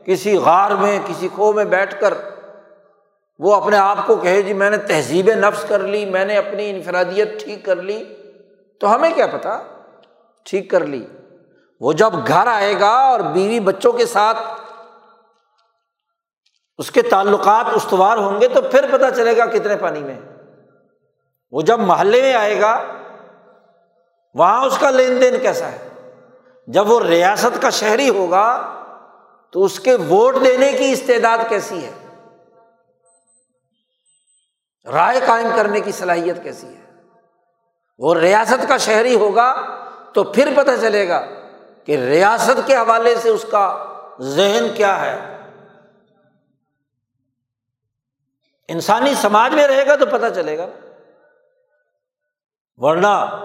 S1: کسی غار میں، کسی کھو میں بیٹھ کر وہ اپنے آپ کو کہے جی میں نے تہذیب نفس کر لی، میں نے اپنی انفرادیت ٹھیک کر لی، تو ہمیں کیا پتا؟ ٹھیک کر لی۔ وہ جب گھر آئے گا اور بیوی بچوں کے ساتھ اس کے تعلقات استوار ہوں گے، تو پھر پتہ چلے گا کتنے پانی میں۔ وہ جب محلے میں آئے گا، وہاں اس کا لین دین کیسا ہے؟ جب وہ ریاست کا شہری ہوگا تو اس کے ووٹ دینے کی استعداد کیسی ہے؟ رائے قائم کرنے کی صلاحیت کیسی ہے؟ وہ ریاست کا شہری ہوگا تو پھر پتہ چلے گا کہ ریاست کے حوالے سے اس کا ذہن کیا ہے۔ انسانی سماج میں رہے گا تو پتہ چلے گا۔ ورنہ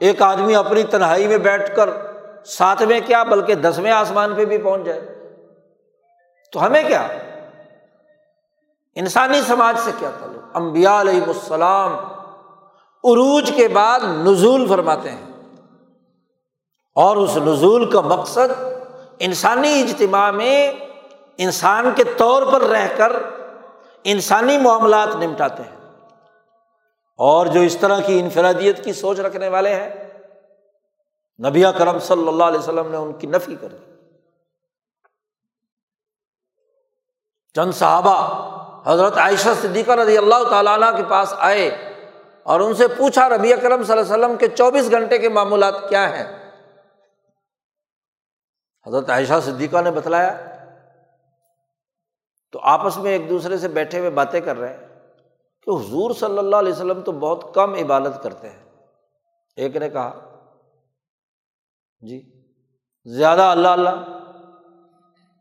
S1: ایک آدمی اپنی تنہائی میں بیٹھ کر ساتھ میں کیا بلکہ دسویں آسمان پہ بھی پہنچ جائے؟ تو ہمیں کیا؟ انسانی سماج سے کیا تعلق؟ امبیا علیہ السلام عروج کے بعد نزول فرماتے ہیں۔ اور اس نزول کا مقصد انسانی اجتماع میں انسان کے طور پر رہ کر انسانی معاملات نمٹاتے ہیں۔ اور جو اس طرح کی انفرادیت کی سوچ رکھنے والے ہیں نبی کرم صلی اللہ علیہ وسلم نے ان کی نفی کر دی۔ چند صحابہ حضرت عائشہ صدیقہ رضی اللہ تعالیٰ کے پاس آئے اور ان سے پوچھا ربی اکرم صلی اللہ علیہ وسلم کے چوبیس گھنٹے کے معمولات کیا ہیں؟ حضرت عائشہ صدیقہ نے بتلایا، تو آپس میں ایک دوسرے سے بیٹھے ہوئے باتیں کر رہے ہیں کہ حضور صلی اللہ علیہ وسلم تو بہت کم عبادت کرتے ہیں۔ ایک نے کہا جی زیادہ اللہ اللہ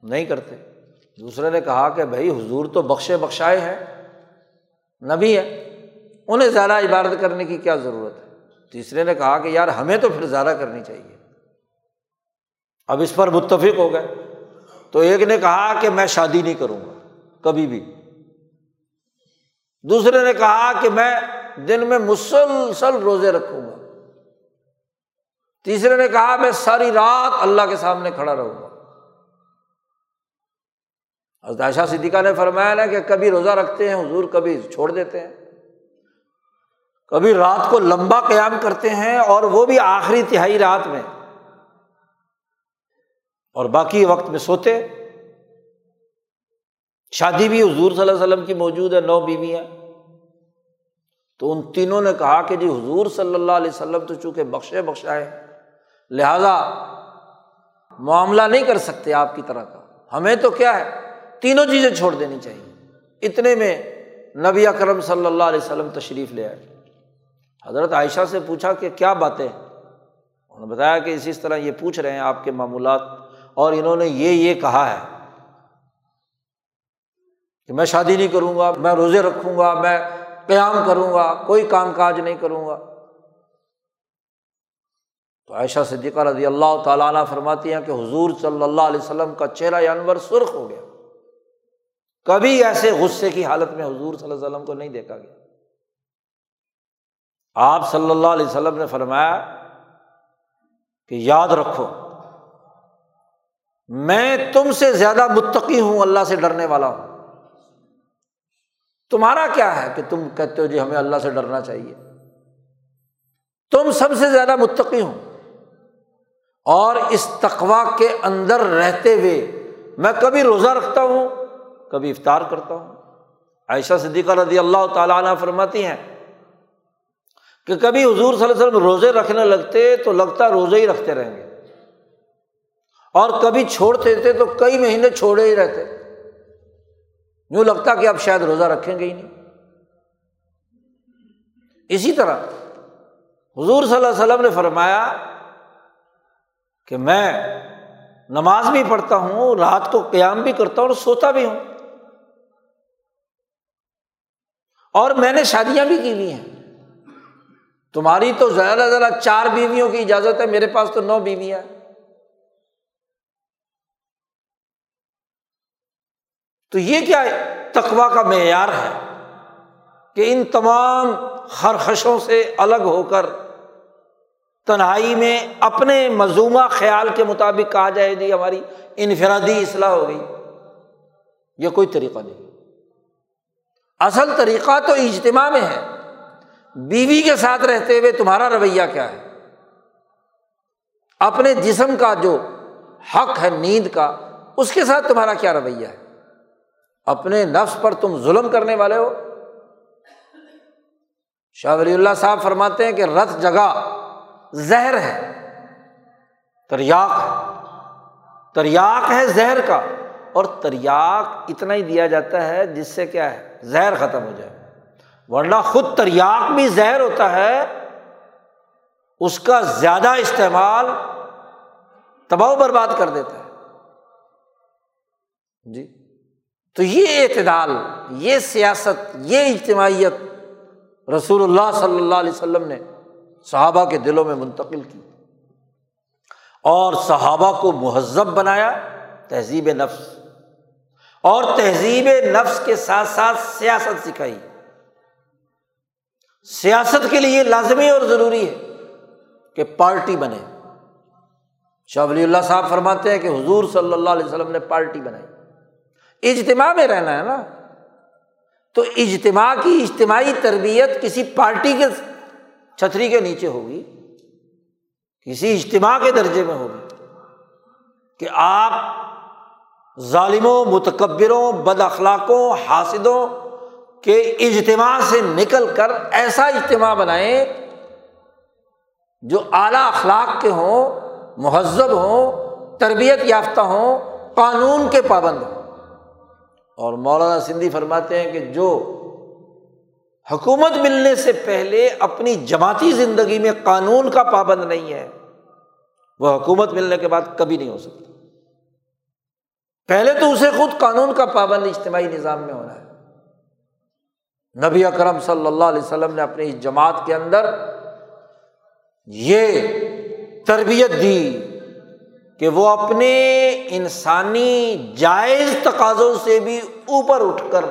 S1: نہیں کرتے۔ دوسرے نے کہا کہ بھائی، حضور تو بخشے بخشائے ہیں، نبی ہے انہیں زیادہ عبادت کرنے کی کیا ضرورت ہے؟ تیسرے نے کہا کہ یار، ہمیں تو پھر زیادہ کرنی چاہیے۔ اب اس پر متفق ہو گئے۔ تو ایک نے کہا کہ میں شادی نہیں کروں گا، کبھی بھی۔ دوسرے نے کہا کہ میں دن میں مسلسل روزے رکھوں گا۔ تیسرے نے کہا میں ساری رات اللہ کے سامنے کھڑا رہوں گا۔ عائشہ صدیقہ نے فرمایا نا کہ کبھی روزہ رکھتے ہیں، حضور کبھی چھوڑ دیتے ہیں۔ کبھی رات کو لمبا قیام کرتے ہیں اور وہ بھی آخری تہائی رات میں۔ اور باقی وقت میں سوتے۔ شادی بھی حضور صلی اللہ علیہ وسلم کی موجود ہے، نو بیویاں تو ان تینوں نے کہا کہ جی حضور صلی اللہ علیہ وسلم تو چونکہ بخشے بخشائے لہذا معاملہ نہیں کر سکتے آپ کی طرح کا۔ ہمیں تو کیا ہے؟ تینوں چیزیں چھوڑ دینی چاہیے۔ اتنے میں نبی اکرم صلی اللہ علیہ وسلم تشریف لے آئے۔ حضرت عائشہ سے پوچھا کہ کیا باتیں؟ انہوں نے بتایا کہ اسی طرح یہ پوچھ رہے ہیں آپ کے معمولات اور انہوں نے یہ یہ کہا ہے کہ میں شادی نہیں کروں گا، میں روزے رکھوں گا، میں قیام کروں گا، کوئی کام کاج نہیں کروں گا۔ تو عائشہ صدیقہ رضی اللہ تعالیٰ عنہ فرماتی ہیں کہ حضور صلی اللہ علیہ وسلم کا چہرہ انور سرخ ہو گیا۔ کبھی ایسے غصے کی حالت میں حضور صلی اللہ علیہ وسلم کو نہیں دیکھا گیا۔ آپ صلی اللہ علیہ وسلم نے فرمایا کہ یاد رکھو، میں تم سے زیادہ متقی ہوں، اللہ سے ڈرنے والا ہوں۔ تمہارا کیا ہے کہ تم کہتے ہو جی ہمیں اللہ سے ڈرنا چاہیے؟ تم سب سے زیادہ متقی ہوں۔ اور اس تقوا کے اندر رہتے ہوئے میں کبھی روزہ رکھتا ہوں، کبھی افطار کرتا ہوں۔ عائشہ صدیقہ رضی اللہ تعالیٰ عنہ فرماتی ہیں کہ کبھی حضور صلی اللہ علیہ وسلم روزے رکھنے لگتے تو لگتا روزے ہی رکھتے رہیں گے۔ اور کبھی چھوڑتے تھے تو کئی مہینے چھوڑے ہی رہتے۔ یوں لگتا کہ اب شاید روزہ رکھیں گے ہی نہیں۔ اسی طرح حضور صلی اللہ علیہ وسلم نے فرمایا کہ میں نماز بھی پڑھتا ہوں، رات کو قیام بھی کرتا ہوں اور سوتا بھی ہوں۔ اور میں نے شادیاں بھی کی لی ہیں۔ تمہاری تو زیادہ زیادہ چار بیویوں کی اجازت ہے، میرے پاس تو نو بیویاں تو یہ کیا تقوا کا معیار ہے کہ ان تمام خرخشوں سے الگ ہو کر تنہائی میں اپنے مضمومہ خیال کے مطابق کہا جائے جی ہماری انفرادی اصلاح ہو گئی۔ یہ کوئی طریقہ نہیں۔ اصل طریقہ تو اجتماع میں ہے۔ بیوی کے ساتھ رہتے ہوئے تمہارا رویہ کیا ہے؟ اپنے جسم کا جو حق ہے، نیند کا، اس کے ساتھ تمہارا کیا رویہ ہے؟ اپنے نفس پر تم ظلم کرنے والے ہو؟ شاہ ولی اللہ صاحب فرماتے ہیں کہ رت جگہ زہر ہے۔ تریاق ہے۔ تریاق ہے زہر کا۔ اور تریاق اتنا ہی دیا جاتا ہے جس سے کیا ہے؟ زہر ختم ہو جائے۔ ورنہ خود تریاق بھی زہر ہوتا ہے۔ اس کا زیادہ استعمال تباہ برباد کر دیتا ہے۔ جی۔ تو یہ اعتدال، یہ سیاست، یہ اجتماعیت رسول اللہ صلی اللہ علیہ وسلم نے صحابہ کے دلوں میں منتقل کی اور صحابہ کو مہذب بنایا تہذیب نفس اور تہذیب نفس کے ساتھ ساتھ سیاست سکھائی۔ سیاست کے لیے لازمی اور ضروری ہے کہ پارٹی بنے۔ شاہ ولی اللہ صاحب فرماتے ہیں کہ حضور صلی اللہ علیہ وسلم نے پارٹی بنائی۔ اجتماع میں رہنا ہے نا۔ تو اجتماع کی اجتماعی تربیت کسی پارٹی کے چھتری کے نیچے ہوگی، کسی اجتماع کے درجے میں ہوگی کہ آپ ظالموں، متکبروں، بد اخلاقوں حاصدوں کے اجتماع سے نکل کر ایسا اجتماع بنائیں جو اعلیٰ اخلاق کے ہوں، مہذب ہوں، تربیت یافتہ ہوں، قانون کے پابند ہوں۔ اور مولانا سندھی فرماتے ہیں کہ جو حکومت ملنے سے پہلے اپنی جماعتی زندگی میں قانون کا پابند نہیں ہے۔ وہ حکومت ملنے کے بعد کبھی نہیں ہو سکتا۔ پہلے تو اسے خود قانون کا پابند اجتماعی نظام میں ہونا ہے۔ نبی اکرم صلی اللہ علیہ وسلم نے اپنی جماعت کے اندر یہ تربیت دی کہ وہ اپنے انسانی جائز تقاضوں سے بھی اوپر اٹھ کر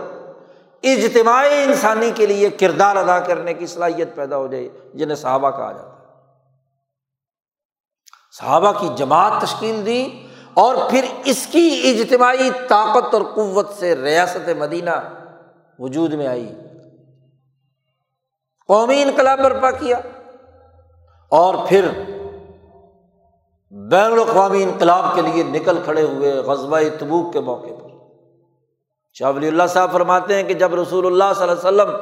S1: اجتماعی انسانی کے لیے کردار ادا کرنے کی صلاحیت پیدا ہو جائے، جنہیں صحابہ کہا جاتا ہے۔ صحابہ کی جماعت تشکیل دی اور پھر اس کی اجتماعی طاقت اور قوت سے ریاست مدینہ وجود میں آئی۔ قومی انقلاب برپا کیا اور پھر بین الاقوامی انقلاب کے لیے نکل کھڑے ہوئے غزبۂ تبوک کے موقع پر۔ شاہ ولی اللہ صاحب فرماتے ہیں کہ جب رسول اللہ صلی اللہ علیہ وسلم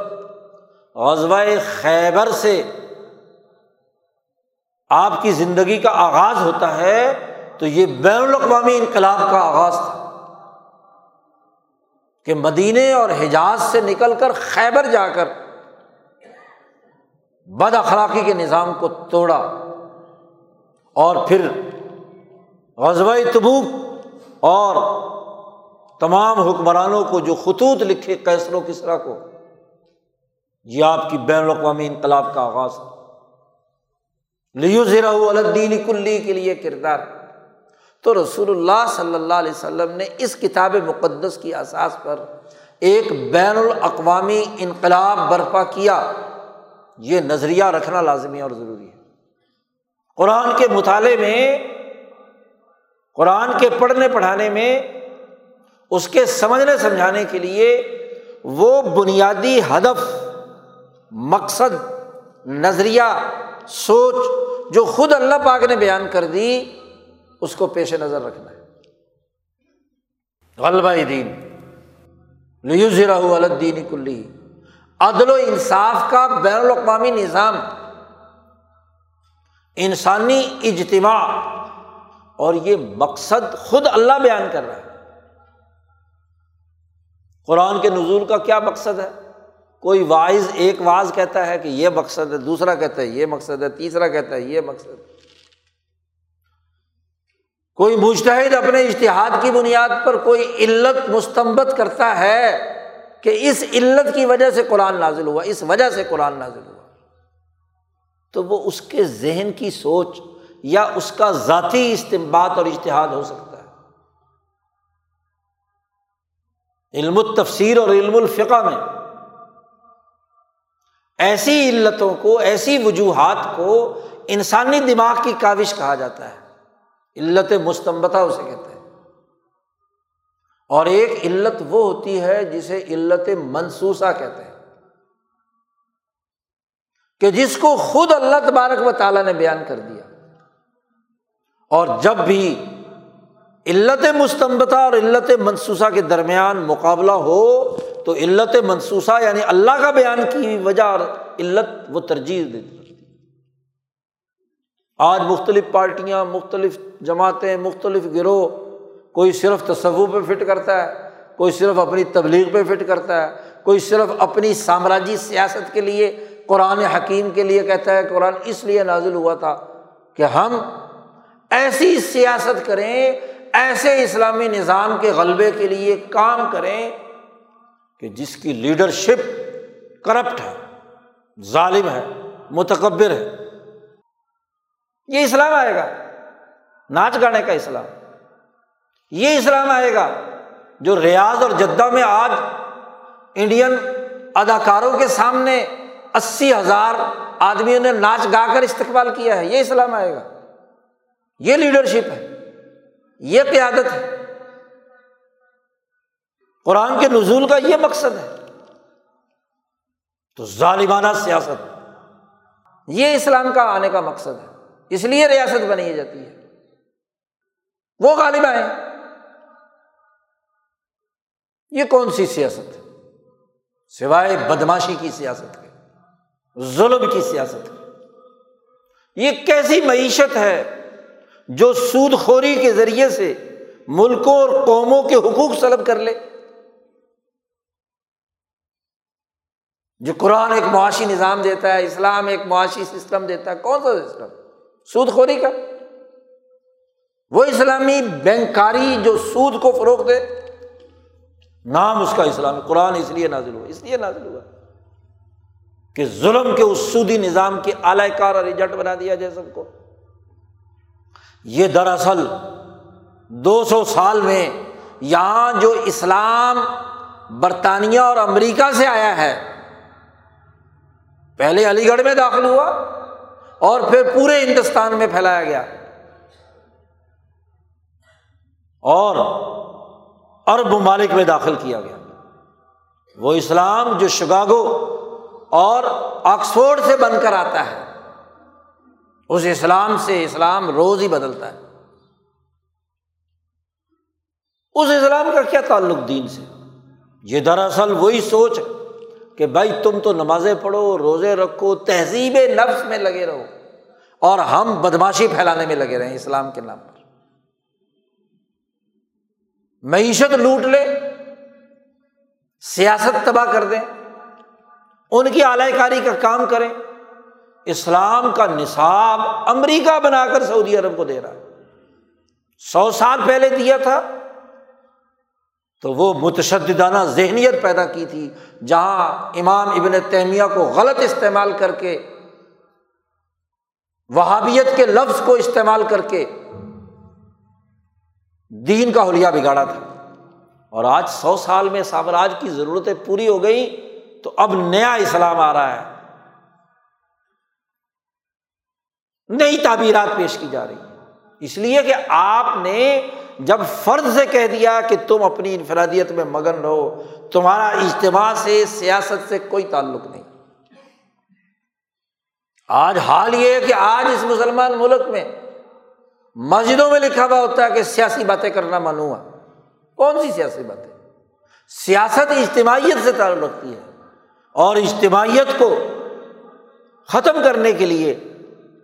S1: غزبۂ خیبر سے آپ کی زندگی کا آغاز ہوتا ہے، تو یہ بین الاقوامی انقلاب کا آغاز تھا کہ مدینے اور حجاز سے نکل کر خیبر جا کر بد اخلاقی کے نظام کو توڑا اور پھر غزبۂ تبوک اور تمام حکمرانوں کو جو خطوط لکھے کیسر و کسرا کو، یہ آپ کی بین الاقوامی انقلاب کا آغاز لیو زیرہ الدین کلی کے لیے کردار۔ تو رسول اللہ صلی اللہ علیہ وسلم نے اس کتاب مقدس کی اساس پر ایک بین الاقوامی انقلاب برپا کیا۔ یہ نظریہ رکھنا لازمی اور ضروری ہے۔ قرآن کے مطالعے میں، قرآن کے پڑھنے پڑھانے میں اس کے سمجھنے سمجھانے کے لیے وہ بنیادی ہدف، مقصد، نظریہ، سوچ جو خود اللہ پاک نے بیان کر دی، اس کو پیش نظر رکھنا ہے۔ غلبہ دین۔ لیزرا الدین کلی۔ عدل و انصاف کا بین الاقوامی نظام۔ انسانی اجتماع۔ اور یہ مقصد خود اللہ بیان کر رہا ہے۔ قرآن کے نزول کا کیا مقصد ہے؟ کوئی واعض ایک واز کہتا ہے کہ یہ مقصد ہے، دوسرا کہتا ہے یہ مقصد ہے، تیسرا کہتا ہے یہ مقصد ہے۔ کوئی مشتحد اپنے اشتہاد کی بنیاد پر کوئی علت مستمبت کرتا ہے کہ اس علت کی وجہ سے قرآن نازل ہوا، اس وجہ سے قرآن نازل ہوا۔ تو وہ اس کے ذہن کی سوچ یا اس کا ذاتی استمباد اور اشتہاد ہو سکتا علم التفسیر اور علم الفقہ میں۔ ایسی علتوں کو، ایسی وجوہات کو انسانی دماغ کی کاوش کہا جاتا ہے۔ علت مستمبتا اسے کہتے ہیں۔ اور ایک علت وہ ہوتی ہے جسے علت منسوسا کہتے ہیں۔ کہ جس کو خود اللہ تبارک و تعالیٰ نے بیان کر دیا۔ اور جب بھی علت مستمبتا اور علت منسوسا کے درمیان مقابلہ ہو تو علت منسوسا یعنی اللہ کا بیان کی وجہ اور علت وہ ترجیح دیتی آج مختلف پارٹیاں، مختلف جماعتیں، مختلف گروہ، کوئی صرف تصوع پہ فٹ کرتا ہے، کوئی صرف اپنی تبلیغ پہ فٹ کرتا ہے، کوئی صرف اپنی سامراجی سیاست کے لیے، قرآن حکیم کے لیے کہتا ہے، قرآن اس لیے نازل ہوا تھا کہ ہم ایسی سیاست کریں ایسے اسلامی نظام کے غلبے کے لیے کام کریں کہ جس کی لیڈرشپ کرپٹ ہے، ظالم ہے، متکبر ہے۔ یہ اسلام آئے گا۔ ناچ گانے کا اسلام۔ یہ اسلام آئے گا جو ریاض اور جدہ میں آج انڈین اداکاروں کے سامنے اسی ہزار آدمیوں نے ناچ گا کر استقبال کیا ہے۔ یہ اسلام آئے گا۔ یہ لیڈرشپ ہے۔ یہ قیادت ہے۔ قرآن کے نزول کا یہ مقصد ہے۔ تو ظالمانہ سیاست۔ یہ اسلام کا آنے کا مقصد ہے۔ اس لیے ریاست بنائی جاتی ہے۔ وہ غالب آئے یہ کون سی سیاست ہے؟ سوائے بدماشی کی سیاست کے، ظلم کی سیاست یہ کیسی معیشت ہے؟ جو سود خوری کے ذریعے سے ملکوں اور قوموں کے حقوق سلب کر لے۔ جو قرآن ایک معاشی نظام دیتا ہے، اسلام ایک معاشی سسٹم دیتا ہے، کون سا سسٹم؟ سود خوری کا۔ وہ اسلامی بینکاری جو سود کو فروغ دے، نام اس کا اسلام قرآن اس لیے نازل ہوا، اس لیے نازل ہوا کہ ظلم کے اس سودی نظام کی اعلی کار اور ایجنٹ بنا دیا جائے سب کو۔ یہ دراصل دو سو سال میں یہاں جو اسلام برطانیہ اور امریکہ سے آیا ہے، پہلے علی گڑھ میں داخل ہوا اور پھر پورے ہندوستان میں پھیلایا گیا۔ اور ارب ممالک میں داخل کیا گیا۔ وہ اسلام جو شگاگو اور آکسفورڈ سے بن کر آتا ہے۔ اس اسلام سے اسلام روز ہی بدلتا ہے۔ اس اسلام کا کیا تعلق دین سے؟ یہ دراصل وہی سوچ کہ بھائی تم تو نمازیں پڑھو، روزے رکھو، تہذیب نفس میں لگے رہو اور ہم بدماشی پھیلانے میں لگے رہے اسلام کے نام پر۔ معیشت لوٹ لے سیاست تباہ کر دیں، ان کی اعلی کاری کا کام کریں۔ اسلام کا نصاب امریکہ بنا کر سعودی عرب کو دے رہا سو سال پہلے دیا تھا۔ تو وہ متشددانہ ذہنیت پیدا کی تھی، جہاں امام ابن تیمیہ کو غلط استعمال کر کے، وہابیت کے لفظ کو استعمال کر کے دین کا حلیہ بگاڑا تھا۔ اور آج سو سال میں سامراج کی ضرورتیں پوری ہو گئی تو اب نیا اسلام آ رہا ہے۔ نئی تعبیرات پیش کی جا رہی ہے اس لیے کہ آپ نے جب فرد سے کہہ دیا کہ تم اپنی انفرادیت میں مگن رہو، تمہارا اجتماع سے، سیاست سے کوئی تعلق نہیں۔ آج حال یہ ہے کہ آج اس مسلمان ملک میں مسجدوں میں لکھا ہوا ہوتا ہے کہ سیاسی باتیں کرنا منوع ہے۔ کون سی سیاسی باتیں؟ سیاست اجتماعیت سے تعلق رکھتی ہے۔ اور اجتماعیت کو ختم کرنے کے لیے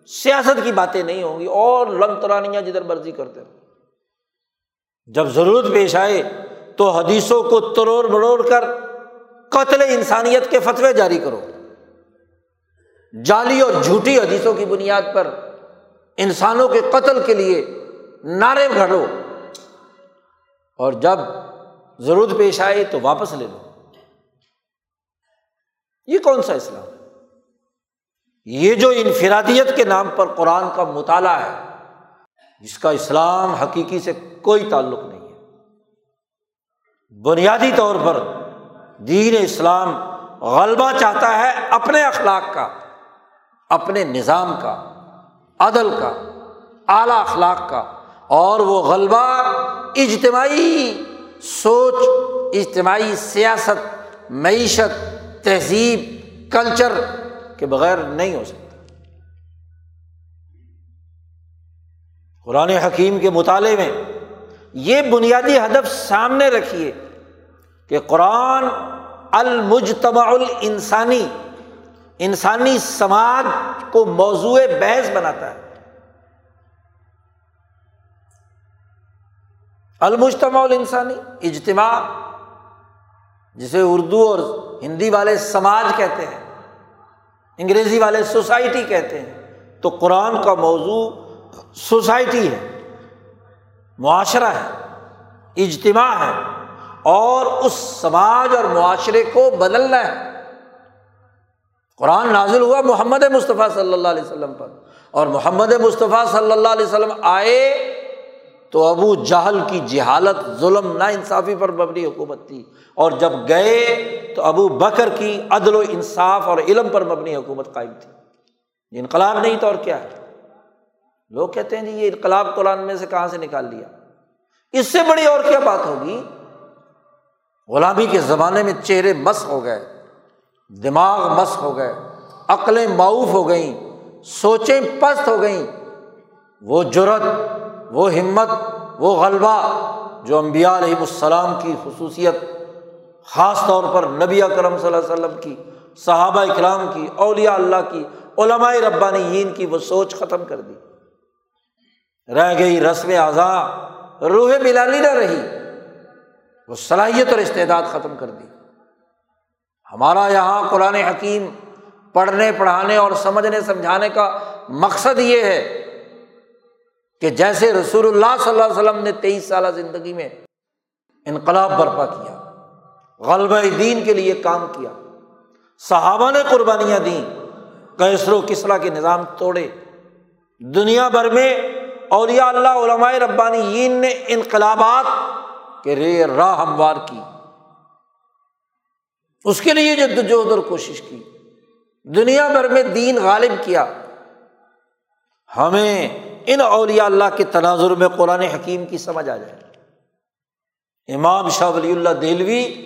S1: سیاست کی باتیں نہیں ہوں گی، اور لنگ ترانیاں جدھر مرضی کرتے رہو جب ضرورت پیش آئے تو حدیثوں کو تروڑ بروڑ کر قتل انسانیت کے فتوے جاری کرو۔ جعلی اور جھوٹی حدیثوں کی بنیاد پر انسانوں کے قتل کے لیے نعرے گھڑو اور جب ضرورت پیش آئے تو واپس لے لو۔ یہ کون سا اسلام؟ ہے یہ جو انفرادیت کے نام پر قرآن کا مطالعہ ہے، جس کا اسلام حقیقی سے کوئی تعلق نہیں ہے۔ بنیادی طور پر دین اسلام غلبہ چاہتا ہے اپنے اخلاق کا، اپنے نظام کا، عدل کا، اعلیٰ اخلاق کا، اور وہ غلبہ اجتماعی سوچ، اجتماعی سیاست، معیشت، تہذیب، کلچر کے بغیر نہیں ہو سکتا۔ قرآن حکیم کے مطالعے میں یہ بنیادی ہدف سامنے رکھیے کہ قرآن المجتمع الانسانی، انسانی سماج کو موضوع بحث بناتا ہے۔ المجتمع الانسانی، اجتماع، جسے اردو اور ہندی والے سماج کہتے ہیں انگریزی والے سوسائٹی کہتے ہیں۔ تو قرآن کا موضوع سوسائٹی ہے، معاشرہ ہے، اجتماع ہے، اور اس سماج اور معاشرے کو بدلنا ہے۔ قرآن نازل ہوا محمد مصطفیٰ صلی اللہ علیہ وسلم پر، اور محمد مصطفیٰ صلی اللہ علیہ وسلم آئے تو ابو جہل کی جہالت ظلم نا انصافی پر مبنی حکومت تھی اور جب گئے تو ابو بکر کی عدل و انصاف اور علم پر مبنی حکومت قائم تھی۔ انقلاب نہیں تو اور کیا ہے؟ لوگ کہتے ہیں جی یہ انقلاب قرآن میں سے کہاں سے نکال لیا؟ اس سے بڑی اور کیا بات ہوگی؟ غلامی کے زمانے میں چہرے مس ہو گئے، دماغ مس ہو گئے، عقلیں معاوف ہو گئیں، سوچیں پست ہو گئیں۔ وہ جرت وہ ہمت، وہ غلبہ جو امبیا علیہ السلام کی خصوصیت، خاص طور پر نبی کرم صلی اللہ علیہ وسلم کی، صحابہ اکرام کی، اولیاء اللہ کی، علماء ربانی کی وہ سوچ ختم کر دی۔ رہ گئی رسم اعضاء، روح ملالی نہ رہی۔ وہ صلاحیت اور استعداد ختم کر دی۔ ہمارا یہاں قرآن حکیم پڑھنے، پڑھانے اور سمجھنے، سمجھانے کا مقصد یہ ہے کہ جیسے رسول اللہ صلی اللہ علیہ وسلم نے تیئیس سالہ زندگی میں انقلاب برپا کیا غلبہ دین کے لیے کام کیا، صحابہ نے قربانیاں دیں کیسر و کسرا کے نظام توڑے، دنیا بھر میں اولیاء اللہ، علماء ربانی نے انقلابات کے رے راہ ہموار کی۔ اس کے لیے جو ادھر کوشش کی۔ دنیا بھر میں دین غالب کیا۔ ہمیں ان اولیا اللہ کے تناظر میں قرآن حکیم کی سمجھ آ جائے۔ امام شاہ ولی اللہ دہلوی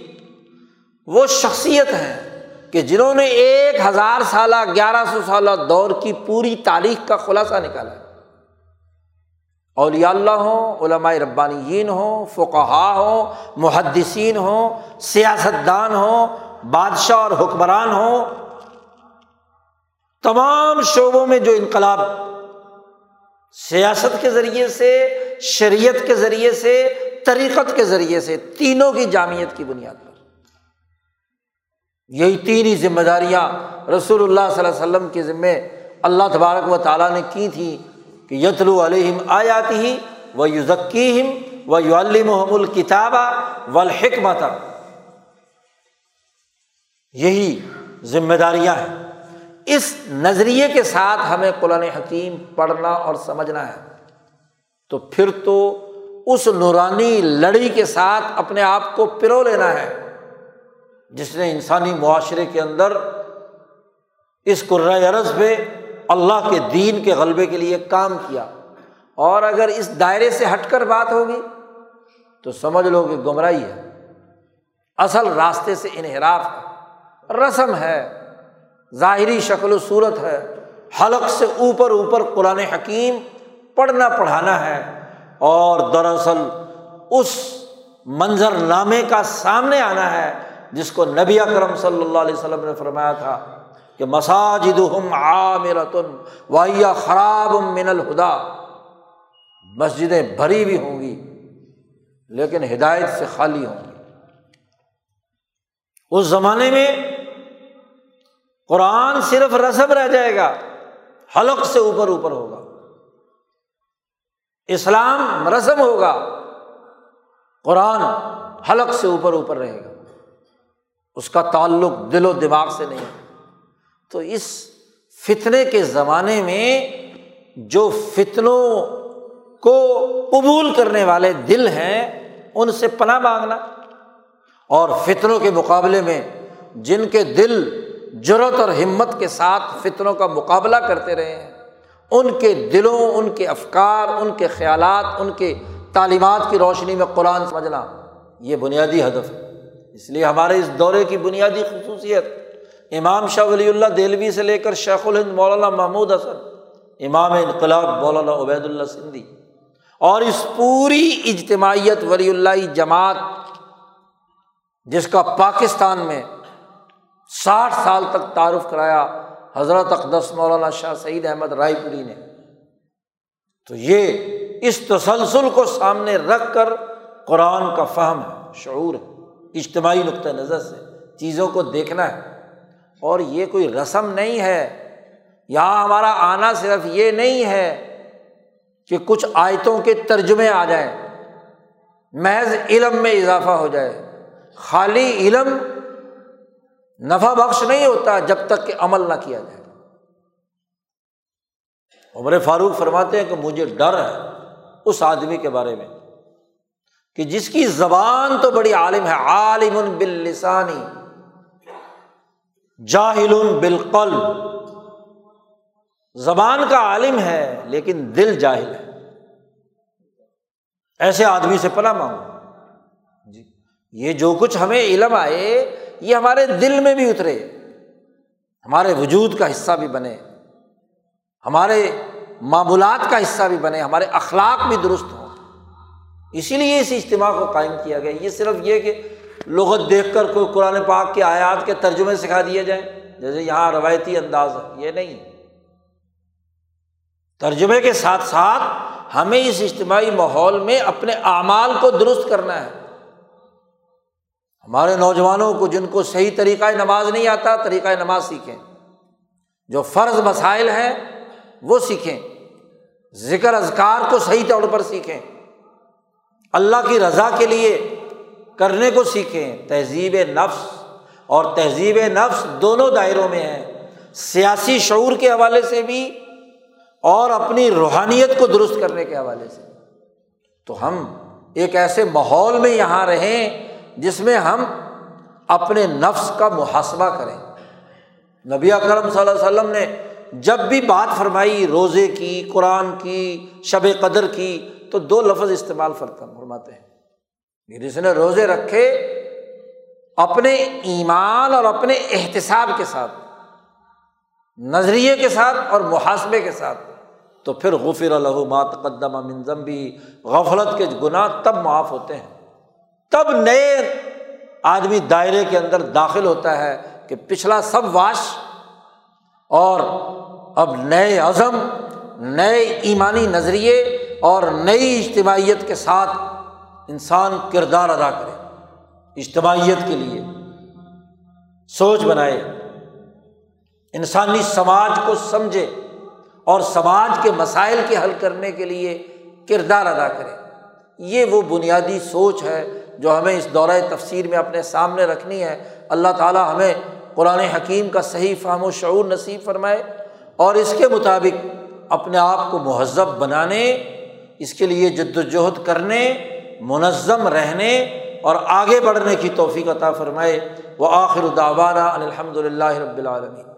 S1: وہ شخصیت ہے کہ جنہوں نے ایک ہزار سالہ، گیارہ سو سالہ دور کی پوری تاریخ کا خلاصہ نکالا۔ اولیاء اللہ ہوں، علماء ربانیین ہوں فقہا ہوں، محدثین ہوں سیاست دان ہوں، بادشاہ اور حکمران ہوں۔ تمام شعبوں میں جو انقلاب سیاست کے ذریعے سے، شریعت کے ذریعے سے، طریقت کے ذریعے سے، تینوں کی جامعت کی بنیاد پر۔ یہی تین ہی ذمہ داریاں رسول اللہ صلی اللہ علیہ وسلم کے ذمے اللہ تبارک و تعالیٰ نے کی تھی کہ یتلو علیہم آیاتی ہی و یوزکی و یو المحم الکتابہ و الحکمت یہی ذمہ داریاں ہیں۔ اس نظریے کے ساتھ ہمیں قرآن حکیم پڑھنا اور سمجھنا ہے۔ تو پھر تو اس نورانی لڑی کے ساتھ اپنے آپ کو پرو لینا ہے، جس نے انسانی معاشرے کے اندر اس عرض پہ اللہ کے دین کے غلبے کے لیے کام کیا۔ اور اگر اس دائرے سے ہٹ کر بات ہوگی تو سمجھ لو کہ گمراہی ہے۔ اصل راستے سے انحراف ہے، رسم ہے۔ ظاہری شکل و صورت ہے۔ حلق سے اوپر اوپر قرآن حکیم پڑھنا پڑھانا ہے۔ اور دراصل اس منظر نامے کا سامنے آنا ہے جس کو نبی اکرم صلی اللہ علیہ وسلم نے فرمایا تھا کہ مساجد ہم عامرتن واحیہ خراب من الہدا۔ مسجدیں بھری بھی ہوں گی، لیکن ہدایت سے خالی ہوں گی۔ اس زمانے میں قرآن صرف رسم رہ جائے گا، حلق سے اوپر اوپر ہوگا۔ اسلام رسم ہوگا، قرآن حلق سے اوپر اوپر رہے گا۔ اس کا تعلق دل و دماغ سے نہیں۔ تو اس فتنے کے زمانے میں جو فتنوں کو قبول کرنے والے دل ہیں، ان سے پناہ مانگنا اور فتنوں کے مقابلے میں جن کے دل جرت اور ہمت کے ساتھ فطروں کا مقابلہ کرتے رہے ہیں۔ ان کے دلوں، ان کے افکار، ان کے خیالات، ان کے تعلیمات کی روشنی میں قرآن سمجھنا یہ بنیادی ہدف ہے۔ اس لیے ہمارے اس دورے کی بنیادی خصوصیت امام شاہ ولی اللہ دہلوی سے لے کر شیخ الہند مولانا محمود حسن، امام انقلاب مولانا عبید اللہ سندھی اور اس پوری اجتماعیت ولی اللہ جماعت جس کا پاکستان میں ساٹھ سال تک تعارف کرایا حضرت اقدس مولانا شاہ سعید احمد رائے پوری نے۔ تو یہ اس تسلسل کو سامنے رکھ کر قرآن کا فہم ہے، شعور ہے، اجتماعی نقطۂ نظر سے چیزوں کو دیکھنا ہے۔ اور یہ کوئی رسم نہیں ہے، یہاں ہمارا آنا صرف یہ نہیں ہے کہ کچھ آیتوں کے ترجمے آ جائیں۔ محض علم میں اضافہ ہو جائے۔ خالی علم نفع بخش نہیں ہوتا جب تک کہ عمل نہ کیا جائے۔ عمر فاروق فرماتے ہیں کہ مجھے ڈر ہے اس آدمی کے بارے میں کہ جس کی زبان تو بڑی عالم ہے، عالم باللسانی، جاہل بالقل زبان کا عالم ہے لیکن دل جاہل ہے۔ ایسے آدمی سے پناہ مانگو۔ جی یہ جو کچھ ہمیں علم آئے یہ ہمارے دل میں بھی اترے، ہمارے وجود کا حصہ بھی بنے، ہمارے معمولات کا حصہ بھی بنے، ہمارے اخلاق بھی درست ہوں۔ اسی لیے اس اجتماع کو قائم کیا گیا۔ یہ صرف یہ کہ لغت دیکھ کر کوئی قرآن پاک کے آیات کے ترجمے سکھا دیے جائیں، جیسے یہاں روایتی انداز ہے، یہ نہیں۔ ترجمے کے ساتھ ساتھ ہمیں اس اجتماعی ماحول میں اپنے اعمال کو درست کرنا ہے۔ ہمارے نوجوانوں کو جن کو صحیح طریقۂ نماز نہیں آتا طریقۂ نماز سیکھیں۔ جو فرض مسائل ہیں، وہ سیکھیں۔ ذکر اذکار کو صحیح طور پر سیکھیں۔ اللہ کی رضا کے لیے کرنے کو سیکھیں۔ تہذیب نفس اور تہذیب نفس دونوں دائروں میں ہیں۔ سیاسی شعور کے حوالے سے بھی اور اپنی روحانیت کو درست کرنے کے حوالے سے۔ تو ہم ایک ایسے ماحول میں یہاں رہیں جس میں ہم اپنے نفس کا محاسبہ کریں۔ نبی اکرم صلی اللہ علیہ وسلم نے جب بھی بات فرمائی، روزے کی، قرآن کی، شب قدر کی، تو دو لفظ استعمال فرماتے ہیں۔ جس نے روزے رکھے اپنے ایمان اور اپنے احتساب کے ساتھ، نظریے کے ساتھ اور محاسبے کے ساتھ۔ تو پھر غفر الحمات تقدم منظم بھی غفلت کے گناہ تب معاف ہوتے ہیں۔ تب نئے آدمی دائرے کے اندر داخل ہوتا ہے کہ پچھلا سب واش اور اب نئے عزم، نئے ایمانی نظریے اور نئی اجتماعیت کے ساتھ انسان کردار ادا کرے، اجتماعیت کے لیے۔ سوچ بنائے۔ انسانی سماج کو سمجھے اور سماج کے مسائل کے حل کرنے کے لیے کردار ادا کرے۔ یہ وہ بنیادی سوچ ہے جو ہمیں اس دورۂ تفسیر میں اپنے سامنے رکھنی ہے، اللہ تعالیٰ ہمیں قرآن حکیم کا صحیح فہم و شعور نصیب فرمائے اور اس کے مطابق اپنے آپ کو مہذب بنانے، اس کے لیے جد وجہد کرنے، منظم رہنے اور آگے بڑھنے کی توفیق عطا فرمائے۔ وہ آخر داوانہ الحمد للہ رب العالمین۔